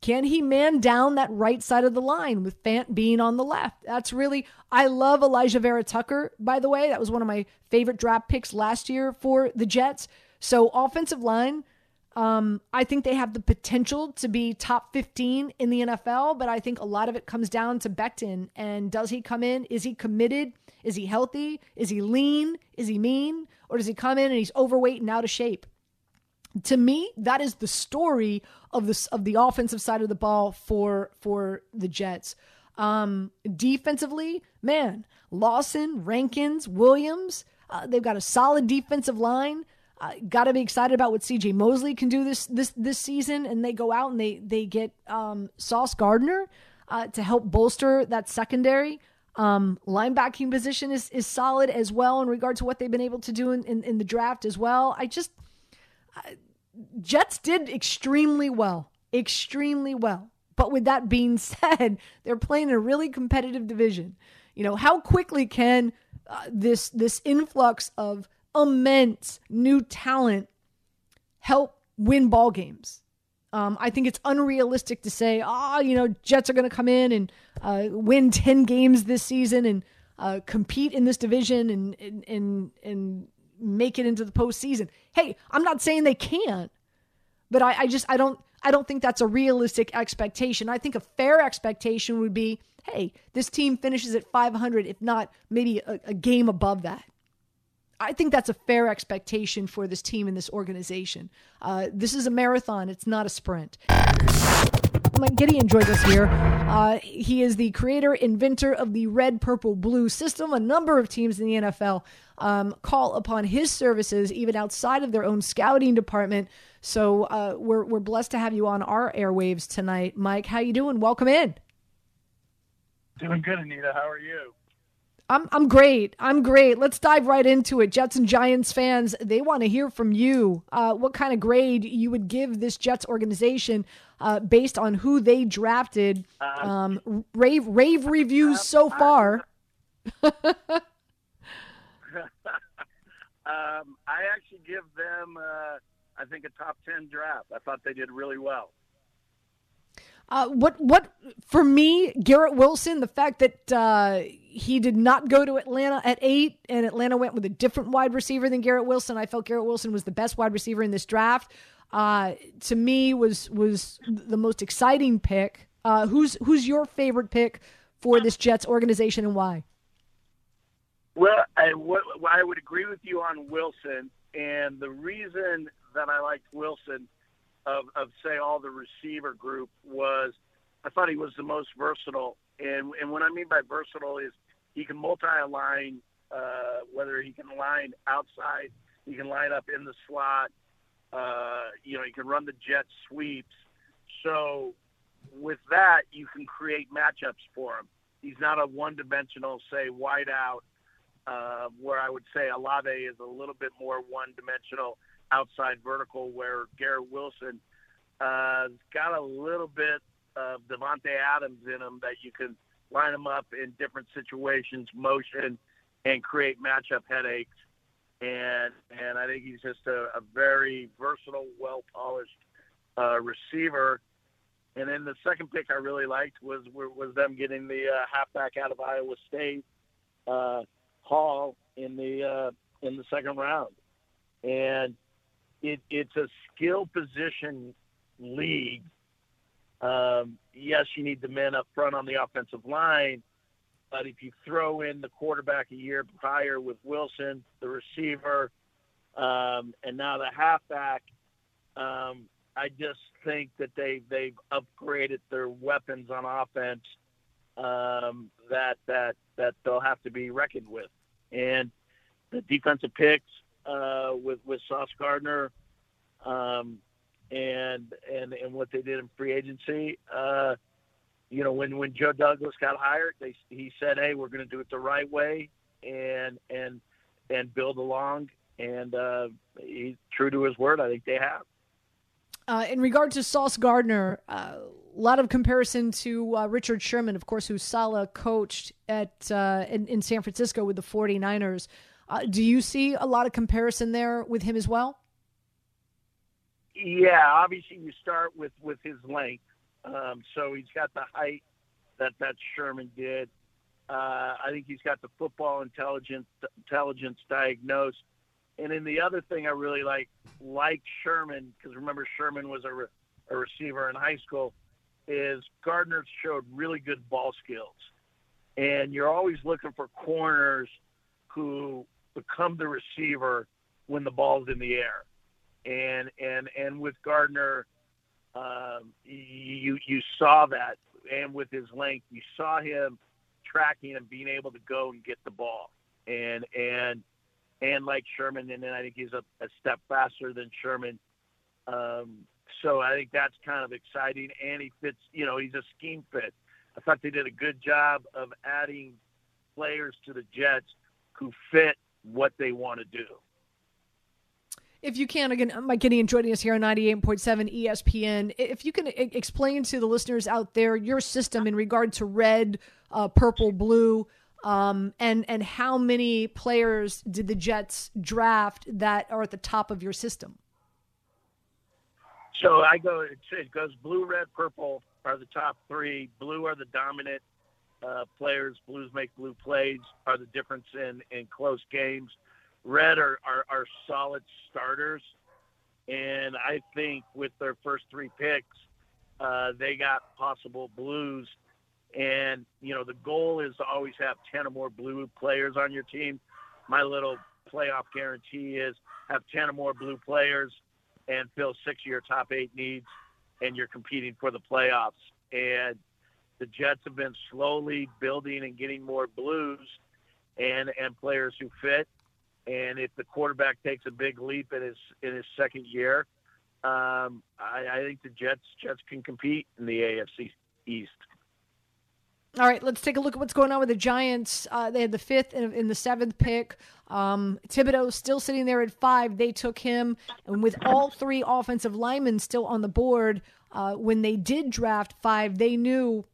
Can he man down that right side of the line with Fant being on the left? That's really, I love Alijah Vera-Tucker, by the way. That was one of my favorite draft picks last year for the Jets. So, offensive line, um, I think they have the potential to be top 15 in the NFL, but I think a lot of it comes down to Becton. And does he come in? Is he committed? Is he healthy? Is he lean? Is he mean? Or does he come in and he's overweight and out of shape? to me, that is the story of this of the offensive side of the ball for for the Jets. Um, defensively, man, Lawson, Rankins, Williams, uh, they've got a solid defensive line. Uh, got to be excited about what CJ Mosley can do this this this season, and they go out and they they get um, Sauce Gardner uh, to help bolster that secondary. Um, linebacking position is is solid as well in regard to what they've been able to do in, in, in the draft as well. I just Jets did extremely well, extremely well. But with that being [LAUGHS] said, they're playing in a really competitive division. You know, how quickly can uh, this this influx of immense new talent help win ball games? Um, I think it's unrealistic to say, ah, oh, you know, Jets are going to come in and uh, win ten games this season and uh, compete in this division and and and, and make it into the postseason. Hey, I'm not saying they can't, but I, I just I don't I don't think that's a realistic expectation. I think a fair expectation would be, hey, this team finishes at 500, if not maybe a, a game above that. I think that's a fair expectation for this team and this organization. Uh, this is a marathon; it's not a sprint. Mike Giddings joins us here. Uh, he is the creator, inventor of the red, purple, blue system. A number of teams in the NFL um, call upon his services, even outside of their own scouting department. So uh, we're we're blessed to have you on our airwaves tonight, Mike. How you doing? Welcome in. Doing good, Anita. How are you? I'm I'm great. I'm great. Let's dive right into it. Jets and Giants fans, they want to hear from you. Uh, what kind of grade you would give this Jets organization uh, based on who they drafted? Um, rave rave reviews so far. [LAUGHS] um, I actually give them, uh, I think, a top ten draft. I thought they did really well. Uh, what what for me, Garrett Wilson, the fact that uh, he did not go to Atlanta at eight, and Atlanta went with a different wide receiver than Garrett Wilson. I felt Garrett Wilson was the best wide receiver in this draft. Uh, to me, was was the most exciting pick. Uh, who's who's your favorite pick for this Jets organization, and why? Well, I, what, I would agree with you on Wilson, and the reason that I liked Wilson of, of say all the receiver group was I thought he was the most versatile. And and what I mean by versatile is he can multi-align, uh, whether he can line outside, he can line up in the slot. Uh, you know, he can run the jet sweeps. So with that, you can create matchups for him. He's not a one-dimensional, say, wide out, uh, where I would say Olave is a little bit more one-dimensional outside vertical where Garrett Wilson uh, got a little bit of Davante Adams in him that you can line him up in different situations, motion, and create matchup headaches. And and I think he's just a, a very versatile, well polished uh, receiver. And then the second pick I really liked was was them getting the uh, halfback out of Iowa State, uh, Hall, in the uh, in the second round. And it, it's a skill position league. Um, yes, you need the men up front on the offensive line, but if you throw in the quarterback a year prior with Wilson, the receiver, um, and now the halfback, um, I just think that they they've upgraded their weapons on offense um, that that that they'll have to be reckoned with, and the defensive picks uh, with with Sauce Gardner, um, and and and what they did in free agency. Uh, you know, when when Joe Douglas got hired, they he said, "Hey, we're going to do it the right way and and and build along." And uh, he's true to his word. I think they have. Uh, in regard to Sauce Gardner, a uh, lot of comparison to uh, Richard Sherman, of course, who Saleh coached at uh, in, in, San Francisco with the 49ers. Uh, do you see a lot of comparison there with him as well? Yeah, obviously you start with with his length. Um, so he's got the height that that Sherman did. Uh, I think he's got the football intelligence intelligence diagnosed. And then the other thing I really like, like Sherman, because remember Sherman was a, re- a receiver in high school, is Gardner showed really good ball skills. And you're always looking for corners who become the receiver when the ball's in the air. And and and with Gardner, um, you you saw that, and with his length, you saw him tracking and being able to go and get the ball, and and and like Sherman, and then I think he's a, a step faster than Sherman. Um, so I think that's kind of exciting, and he fits. You know, he's a scheme fit. I thought they did a good job of adding players to the Jets who fit what they want to do. If you can, again, Mike Giddings joining us here on 98.7 ESPN. If you can explain to the listeners out there your system in regard to red, uh, purple, blue, um, and and how many players did the Jets draft that are at the top of your system? So I go. It goes blue, red, purple are the top three. Blue are the dominant uh, players. Blues make blue plays. Are the difference in in close games. Red are, are, are solid starters. And I think with their first three picks, uh, they got possible blues. And, you know, the goal is to always have 10 or more blue players on your team. My little playoff guarantee is have 10 or more blue players and fill six of your top eight needs, and you're competing for the playoffs. And the Jets have been slowly building and getting more blues and, and players who fit. And if the quarterback takes a big leap in his in his second year, um, I, I think the Jets Jets can compete in the AFC East. All right, let's take a look at what's going on with the Giants. Uh, they had the fifth and, in the seventh pick. Um, Thibodeaux still sitting there at five. They took him, and with all three offensive linemen still on the board, uh, when they did draft five, they knew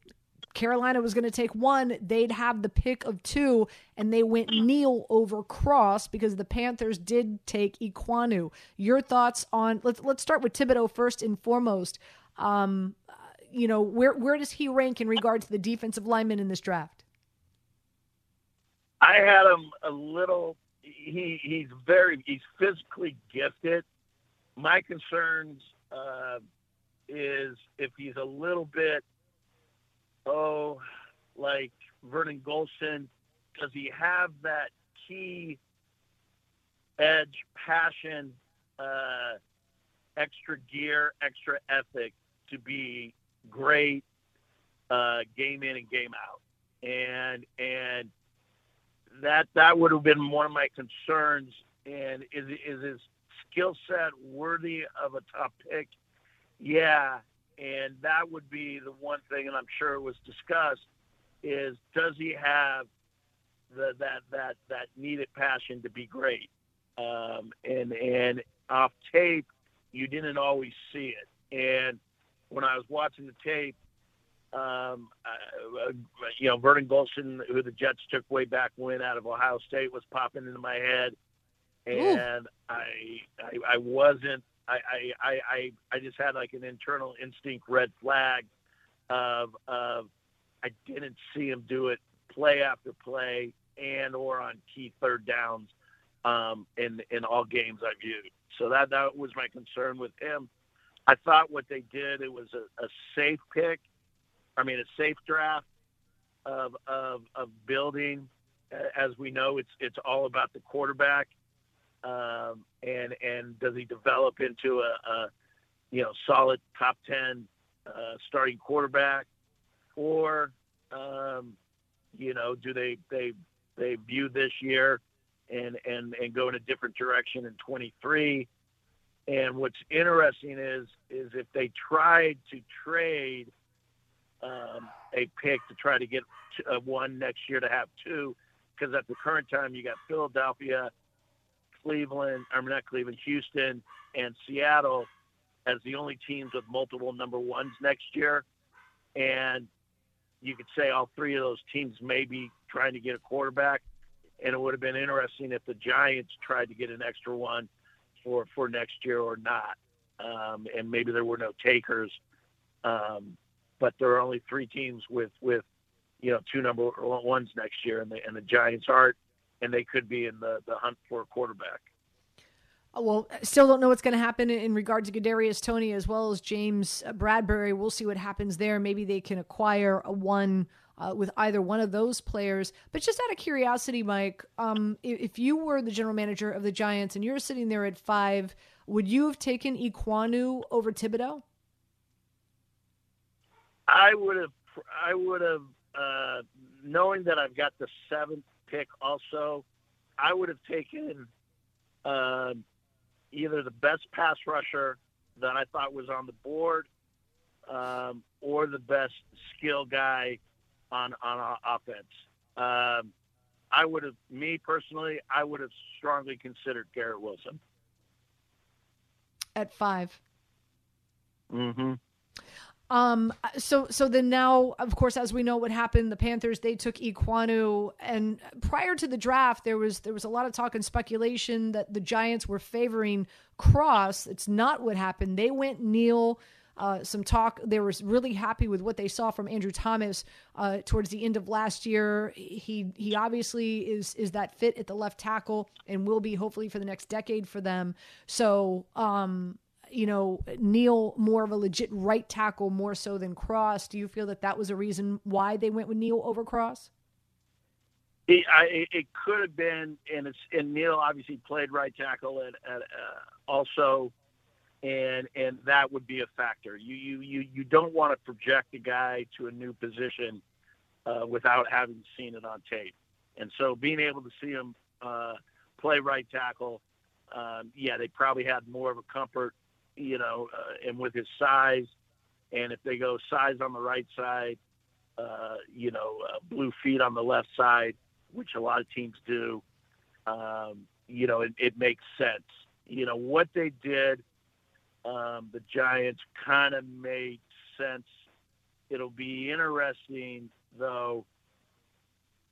Carolina was going to take one, they'd have the pick of two, and they went Neal over Cross because the Panthers did take Ekwonu. Your thoughts on let's let's start with Thibodeaux first and foremost. Um, you know, where where does he rank in regard to the defensive lineman in this draft? I had him a little. He he's very he's physically gifted. My concerns uh, is if he's a little bit oh, like Vernon Gholston, does he have that key edge, passion, uh, extra gear, extra ethic to be great uh, game in and game out? And and that that would have been one of my concerns. And is is his skill set worthy of a top pick? Yeah, and that would be the one thing, and I'm sure it was discussed, is does he have the, that that that needed passion to be great? Um, and and off tape, you didn't always see it. And when I was watching the tape, Um, uh, you know, Vernon Gholston, who the Jets took way back when out of Ohio State, was popping into my head, and I, I, I wasn't. I, I, I, I just had like an internal instinct red flag of, of I didn't see him do it play after play and or on key third downs um, in in all games I viewed. So that that was my concern with him. I thought what they did it was a, a safe pick. I mean, a safe draft of of of building. As we know, it's it's all about the quarterback, um, and and does he develop into a, a you know solid top ten uh, starting quarterback, or um, you know do they they they view this year and and and go in a different direction in 23 and what's interesting is is if they tried to trade um, a pick to try to get uh, one next year to have two, because at the current time you got Philadelphia, Cleveland, mean not Cleveland, Houston, and Seattle as the only teams with multiple number ones next year, and you could say all three of those teams may be trying to get a quarterback, and it would have been interesting if the Giants tried to get an extra one for for next year or not. Um, and maybe there were no takers. Um, but there are only three teams with with you know two number ones next year, and the and the Giants aren't, and they could be in the the hunt for a quarterback. Oh, well, still don't know what's going to happen in regard to Kadarius Toney as well as James Bradberry. We'll see what happens there. Maybe they can acquire a one uh, with either one of those players. But just out of curiosity, Mike, um, if, if, you were the general manager of the Giants and you're sitting there at five, would you have taken Ekwonu over Thibodeaux? I would have. I would have, uh, knowing that I've got the seventh pick. Also, I would have taken. Uh, either the best pass rusher that I thought was on the board, um, or the best skill guy on on offense. Um, I would have, me personally, I would have strongly considered Garrett Wilson at 5 Mm-hmm. Um, so, so then now, of course, as we know what happened, the Panthers, they took Ekwonu and prior to the draft, there was, there was a lot of talk and speculation that the Giants were favoring Cross. It's not what happened. They went Neal, uh, some talk. They were really happy with what they saw from Andrew Thomas uh, towards the end of last year. He he obviously is is that fit at the left tackle and will be hopefully for the next decade for them. So um, you know, Neal more of a legit right tackle more so than Cross. Do you feel that that was a reason why they went with Neal over Cross? It, I, it could have been, and it's and Neal obviously played right tackle and, and uh, also, and and that would be a factor. You you you you don't want to project a guy to a new position uh, without having seen it on tape, and so being able to see him uh, play right tackle, um, yeah, they probably had more of a comfort you know, uh, and with his size, and if they go size on the right side, uh, you know, uh, blue feet on the left side, which a lot of teams do, um, you know, it, it makes sense. You know, what they did, um, the Giants kind of made sense. It'll be interesting, though.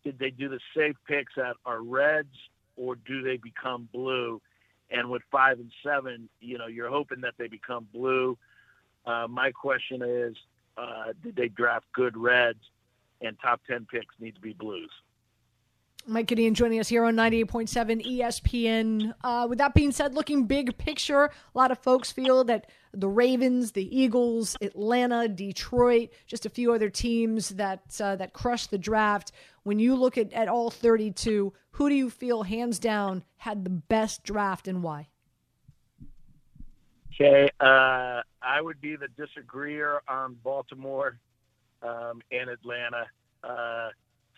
Did they do the safe picks that are reds, or do they become blue? And with five and seven, you know, you're hoping that they become blue. Uh, my question is, uh, did they draft good reds? And top 10 picks need to be blues. Mike Giddings joining us here on 98.7 ESPN. Uh, with that being said, looking big picture, a lot of folks feel that the Ravens, the Eagles, Atlanta, Detroit, just a few other teams that uh, that crushed the draft. When you look at, at all 32, who do you feel hands down had the best draft and why? Okay, uh, I would be the disagreeer on Baltimore um, and Atlanta.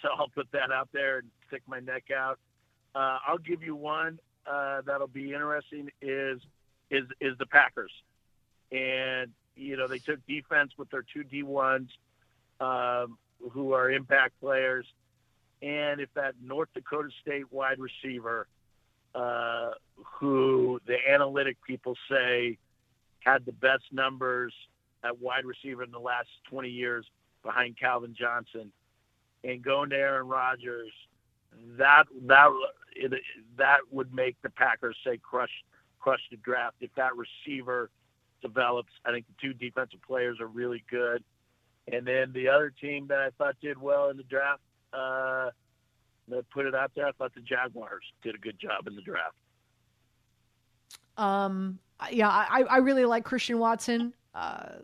So I'll put that out there and stick my neck out. Uh, I'll give you one uh, that'll be interesting is is is the Packers, and you know they took defense with their two D ones, um, who are impact players, and if that North Dakota State wide receiver, uh, who the analytic people say had the best numbers at wide receiver in the last 20 years, behind Calvin Johnson and going to Aaron Rodgers, that that it, that would make the Packers say crush crush the draft if that receiver develops. I think the two defensive players are really good, and then the other team that I thought did well in the draft. Uh, that put it out there. I thought the Jaguars did a good job in the draft. Um, yeah, I, I really like Christian Watson. Uh,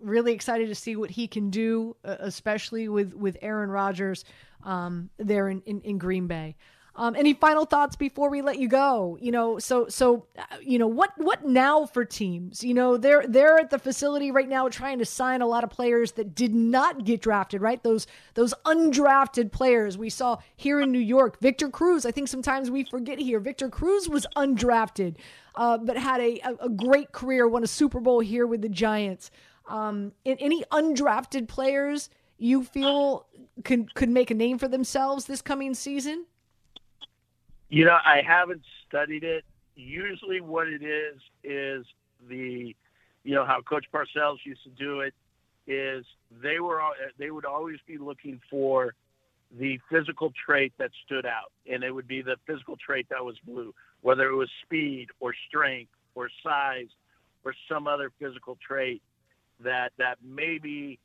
really excited to see what he can do, uh, especially with with Aaron Rodgers um, there in, in, in Green Bay. Um, any final thoughts before we let you go? You know, so so uh, you know what what now for teams? You know, they're they're at the facility right now trying to sign a lot of players that did not get drafted. Right, those those undrafted players we saw here in New York. Victor Cruz. I think sometimes we forget here. Victor Cruz was undrafted, uh, but had a, a great career. Won a Super Bowl here with the Giants. Um, in, any undrafted players you feel could could make a name for themselves this coming season? You know, I haven't studied it. Usually, what it is is the, you know, how Coach Parcells used to do it is they were they would always be looking for the physical trait that stood out, and it would be the physical trait that was blue, whether it was speed or strength or size or some other physical trait that that maybe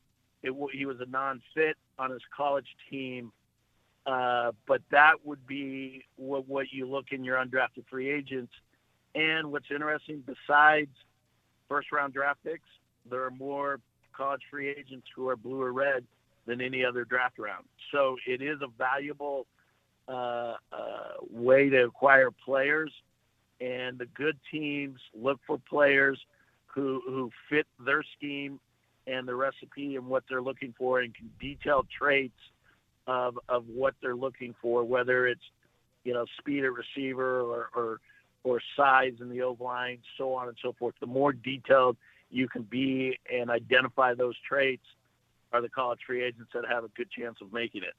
it, he was a non-fit on his college team uh, but that would be what, what you look in your undrafted free agents. And what's interesting, besides first round draft picks, there are more college free agents who are blue or red than any other draft round. So it is a valuable uh, uh, way to acquire players. And the good teams look for players who, who fit their scheme and the recipe and what they're looking for and detailed traits of of what they're looking for, whether it's you know speed at receiver or or, or size in the O line, so on and so forth. The more detailed you can be and identify those traits, are the college free agents that have a good chance of making it.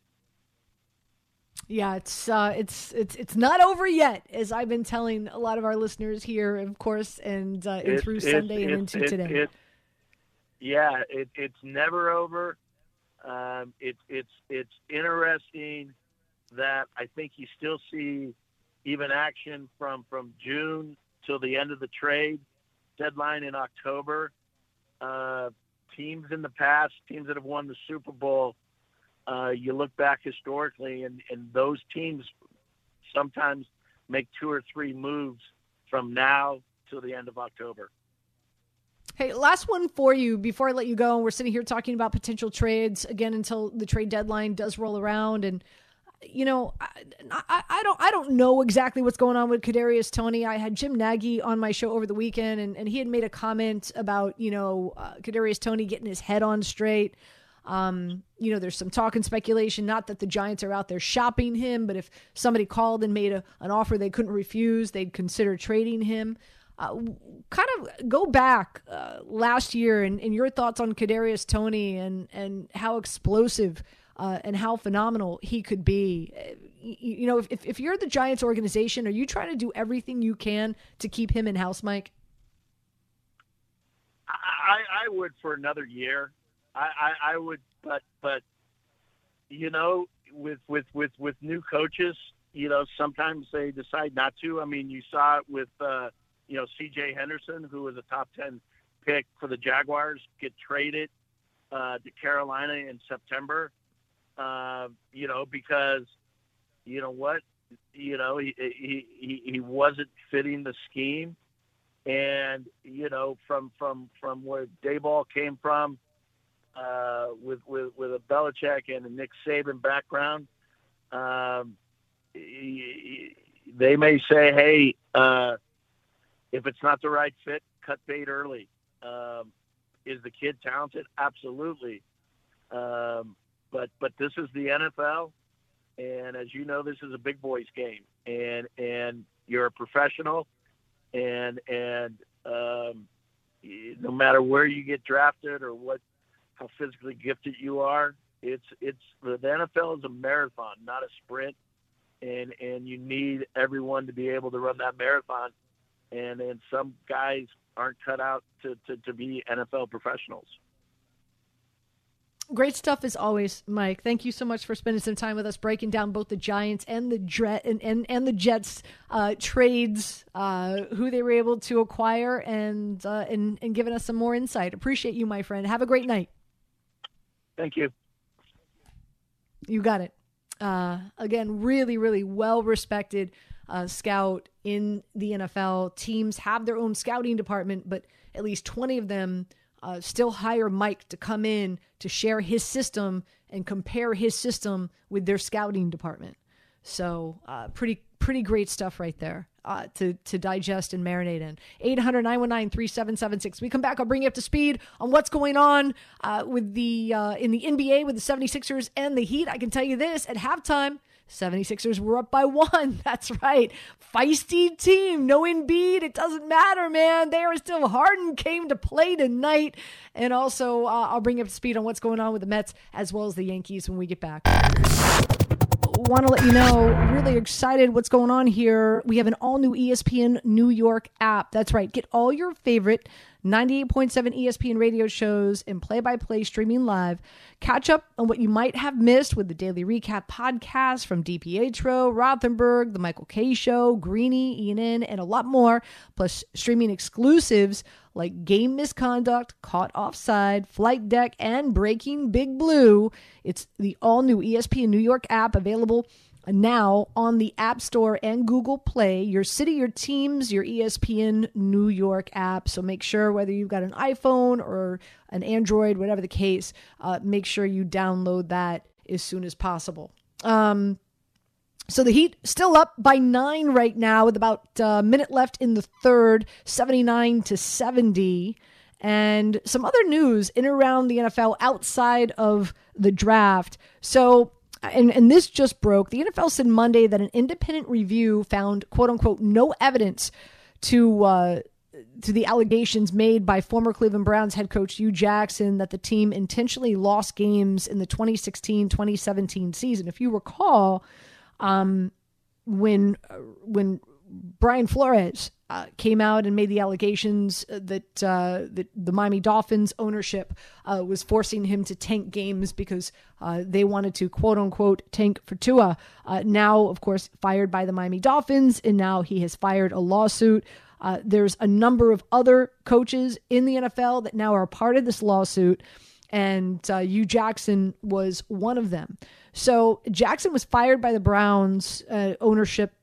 Yeah, it's uh, it's it's it's not over yet, as I've been telling a lot of our listeners here, of course, and, uh, and through Sunday and into today. yeah, it, it's never over. Um, it, it's it's interesting that I think you still see even action from from June till the end of the trade deadline in October. Uh, teams in the past, teams that have won the Super Bowl, uh, you look back historically, and, and those teams sometimes make two or three moves from now till the end of October. Hey, last one for you before I let you go. We're sitting here talking about potential trades again until the trade deadline does roll around, and you know, I, I, I, don't I don't know exactly what's going on with Kadarius Toney. I had Jim Nagy on my show over the weekend, and, and he had made a comment about you know uh, Kadarius Toney getting his head on straight. Um, you know, there's some talk and speculation. Not that the Giants are out there shopping him, but if somebody called and made a, an offer they couldn't refuse, they'd consider trading him. Uh, kind of go back uh, last year and, and, your thoughts on Kadarius Toney and and how explosive uh, and how phenomenal he could be. Uh, you, you know, if, if you're the Giants organization, are you trying to do everything you can to keep him in house, Mike? I, I would for another year. I, I, I would, but but you know, with with with with new coaches, you know, sometimes they decide not to. I mean, you saw it with. Uh, you know, C.J. Henderson, who was a top ten pick for the Jaguars, get traded uh, to Carolina in September. Uh, you know, because you know what, you know, he he he wasn't fitting the scheme, and you know, from from from where Daboll came from, uh, with with with a Belichick and a Nick Saban background. Um, he, they may say, "Hey, uh, if it's not the right fit, cut bait early. Um, is the kid talented? Absolutely. Um, but but this is the NFL, and as you know, this is a big boys game, and and you're a professional, and and um, no matter where you get drafted or what how physically gifted you are, it's it's the NFL is a marathon, not a sprint, and and you need everyone to be able to run that marathon and and some guys aren't cut out to, to, to be NFL professionals. Great stuff as always, Mike. Thank you so much for spending some time with us, breaking down both the Giants and the Dre- and, and, and the Jets uh, trades, uh, who they were able to acquire, and, uh, and and giving us some more insight. Appreciate you, my friend. Have a great night. Thank you. You got it. Uh, again, really, really well respected uh, scout in the NFL. Teams have their own scouting department, but at least 20 of them uh, still hire Mike to come in to share his system and compare his system with their scouting department. So uh, pretty pretty great stuff right there uh, to to digest and marinate in. 800-919-3776. We come back, I'll bring you up to speed on what's going on uh, with the uh, in the NBA with the 76ers and the Heat. I can tell you this at halftime. 76ers were up by one. [LAUGHS] That's right. Feisty team. No Embiid. It doesn't matter, man. They are still Harden came to play tonight. And also, uh, I'll bring you up to speed on what's going on with the Mets as well as the Yankees when we get back want to let you know, really excited what's going on here. We have an all new ESPN New York app. That's right. Get all your favorite 98.7 ESPN radio shows and play by play streaming live. Catch up on what you might have missed with the daily recap podcast from DiPietro, Rothenberg, The Michael Kay Show, Greeny, Ian, and a lot more, plus streaming exclusives like game misconduct, caught offside, flight deck, and breaking big blue. It's the all new ESPN New York app available now on the App Store and Google Play. Your city, your teams, your ESPN New York app. So make sure whether you've got an iPhone or an Android, whatever the case, uh, make sure you download that as soon as possible. Um, so the Heat still up by nine right now with about a minute left in the third, 79 to 70. And some other news in around the NFL outside of the draft. So, and, and this just broke. The NFL said Monday that an independent review found, quote unquote, no evidence to uh, to the allegations made by former Cleveland Browns head coach Hue Jackson that the team intentionally lost games in the 2016 2017 season. If you recall, um, when uh, when Brian Flores uh, came out and made the allegations that uh, that the Miami Dolphins ownership uh, was forcing him to tank games because uh, they wanted to quote unquote tank for Tua. Uh, now, of course, fired by the Miami Dolphins, and now he has fired a lawsuit. There's a number of other coaches in the NFL that now are part of this lawsuit, and Hue Jackson was one of them. So Jackson was fired by the Browns uh, ownership,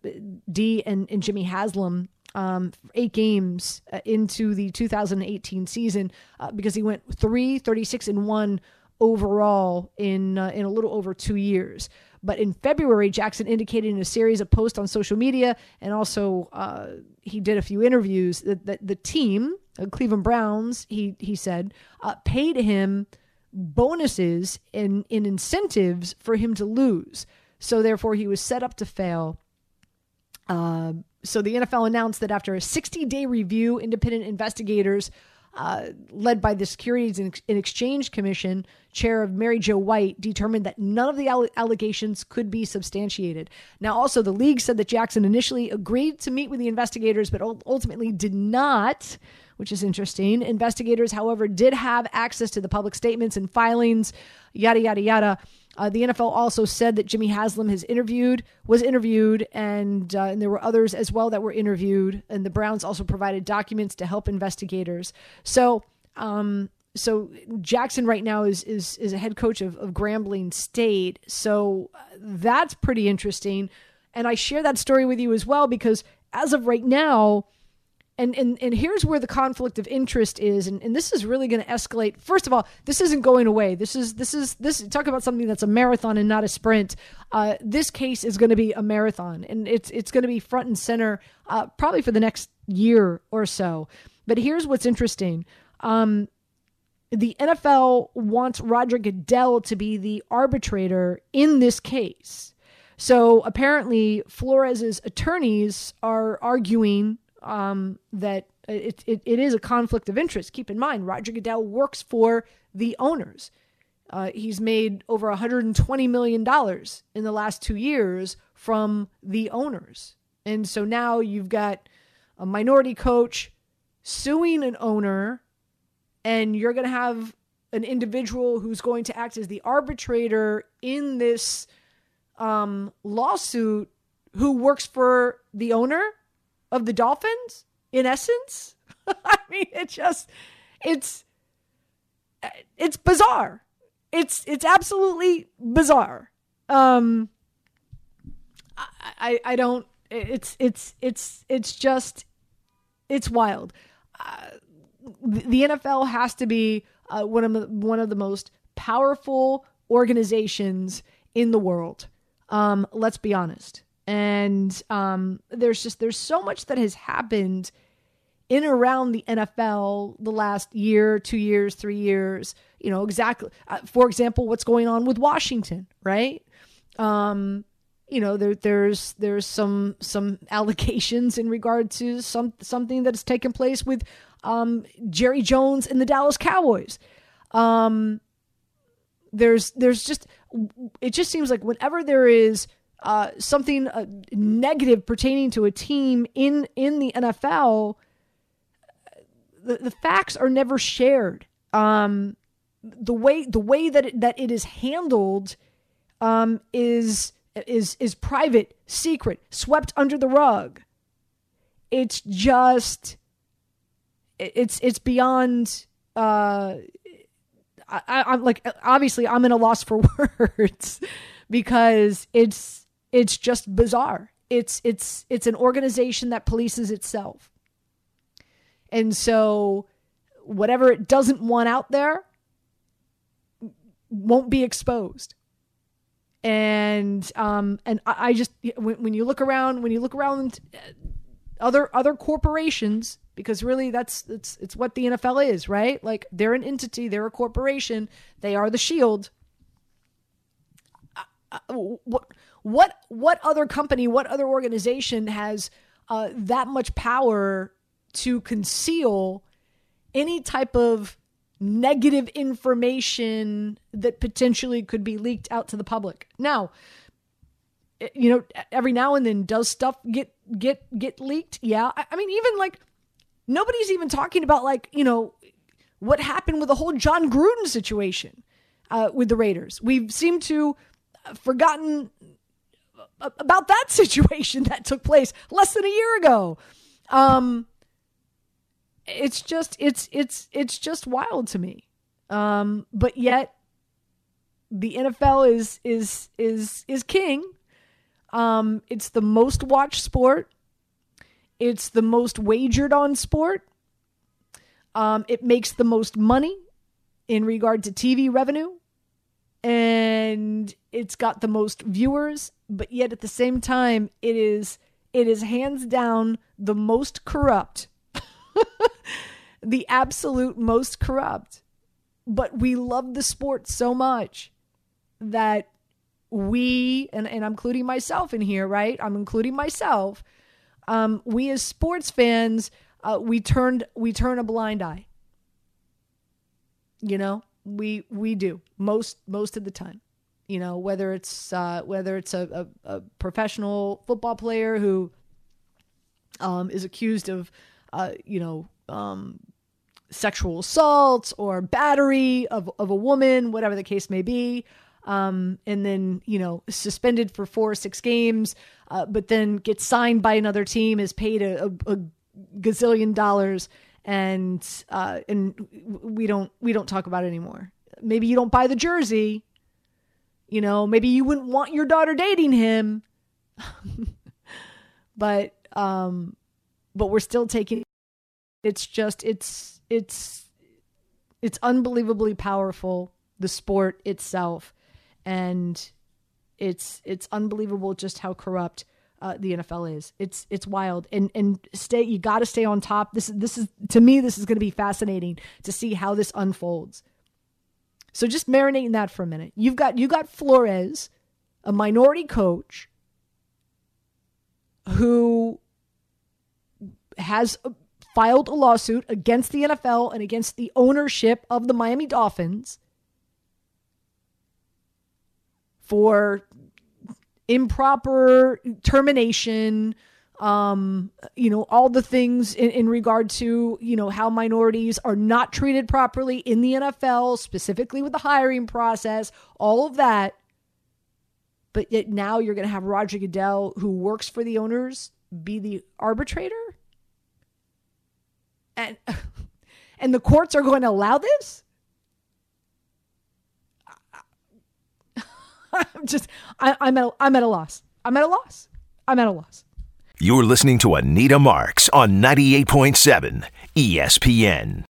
Dee and, and Jimmy Haslam, um, eight games uh, into the 2018 season uh, because he went three, 36 and one overall in uh, in a little over two years. But in February, Jackson indicated in a series of posts on social media, and also uh, he did a few interviews that, that the team, uh, Cleveland Browns, he he said, uh, paid him bonuses and in, in incentives for him to lose. So therefore, he was set up to fail. Uh, so the NFL announced that after a 60 day review, independent investigators uh, led by the Securities and Exchange Commission chair of Mary Jo White determined that none of the allegations could be substantiated. Now, also, the league said that Jackson initially agreed to meet with the investigators, but ultimately did not which is interesting. Investigators, however, did have access to the public statements and filings, yada, yada, yada. Uh, the NFL also said that Jimmy Haslam has interviewed, was interviewed, and, uh, and there were others as well that were interviewed. And the Browns also provided documents to help investigators. So, um, so Jackson right now is is is a head coach of, of Grambling State. So uh, that's pretty interesting. And I share that story with you as well because as of right now, and and and here's where the conflict of interest is and, and this is really going to escalate. First of all this isn't going away. This is this is this talk about something that's a marathon and not a sprint. Uh, this case is going to be a marathon and it's it's going to be front and center uh, probably for the next year or so. But here's what's interesting. Um, the NFL wants Roger Goodell to be the arbitrator in this case. So apparently, Flores's attorneys are arguing um, that it, it, it is a conflict of interest. Keep in mind, Roger Goodell works for the owners. Uh, he's made over $120 million in the last two years from the owners. And so now you've got a minority coach suing an owner, and you're going to have an individual who's going to act as the arbitrator in this um, lawsuit who works for the owner of the Dolphins, in essence. [LAUGHS] I mean, it just it's it's bizarre. It's it's absolutely bizarre. Um I I, I don't it's it's it's it's just it's wild. Uh, the NFL has to be uh, one of the, one of the most powerful organizations in the world. Um, let's be honest. And um, there's just there's so much that has happened in around the NFL the last year, two years, three years. You know exactly. Uh, for example, what's going on with Washington, right? Um, you know there there's there's some some allegations in regard to some something that has taken place with um, Jerry Jones and the Dallas Cowboys. Um, there's there's just it just seems like whenever there is uh, something uh, negative pertaining to a team in in the NFL, the, the facts are never shared. Um, the way the way that it, that it is handled um, is is is private, secret, swept under the rug. It's just it's it's beyond uh I, I'm like obviously I'm in a loss for [LAUGHS] words because it's it's just bizarre. It's it's it's an organization that polices itself. And so whatever it doesn't want out there won't be exposed and um and I, I just when, when you look around when you look around uh, other other corporations because really that's it's it's what the NFL is right like they're an entity they're a corporation they are the shield uh, uh, what what what other company what other organization has uh, that much power to conceal any type of negative information that potentially could be leaked out to the public. Now, eh, you know, every now and then does stuff get get get leaked? Yeah. I, mean, even like nobody's even talking about like you know what happened with the whole Jon Gruden situation uh, with the Raiders. We've seemed to forgotten about that [LAUGHS] situation that took place less than a year ago. Um, it's just it's it's it's just wild to me. Um, but yet the NFL is is is is king. Um, it's the most watched sport. It's the most wagered on sport. Um, it makes the most money in regard to TV revenue. And it's got the most viewers, but yet at the same time, it is it is hands down the most corrupt [LAUGHS] the absolute most corrupt. But we love the sport so much that we, and, and I'm including myself in here, right? I'm including myself. Um, we as sports fans, uh, we turned we turn a blind eye. You know, we we do most most of the time. You know, whether it's uh, whether it's a, a, a professional football player who um, is accused of, uh, you know, um, sexual assault or battery of, of a woman, whatever the case may be. Um, and then, you know, suspended for four or six games, uh, but then gets signed by another team, is paid a, a, a gazillion dollars, and uh, and we don't we don't talk about it anymore. Maybe you don't buy the jersey. You know, maybe you wouldn't want your daughter dating him, [LAUGHS] but um, but we're still taking it's just it's it's it's unbelievably powerful the sport itself and it's it's unbelievable just how corrupt uh, the NFL is. It's it's wild and and stay you got to stay on top. This this is to me this is going to be fascinating to see how this unfolds. So just marinating that for a minute. You've got you got Flores, a minority coach who has uh, filed a lawsuit against the NFL and against the ownership of the Miami Dolphins for improper termination, um, you know, all the things in, in regard to, you know, how minorities are not treated properly in the NFL, specifically with the hiring process, all of that. But yet now you're going to have Roger Goodell, who works for the owners, be the arbitrator? And, [LAUGHS] and the courts are going to allow this? [LAUGHS] I'm just, I, I'm, at, I'm at a loss. I'm at a loss. I'm at a loss. You're listening to Anita Marks on 98.7 ESPN.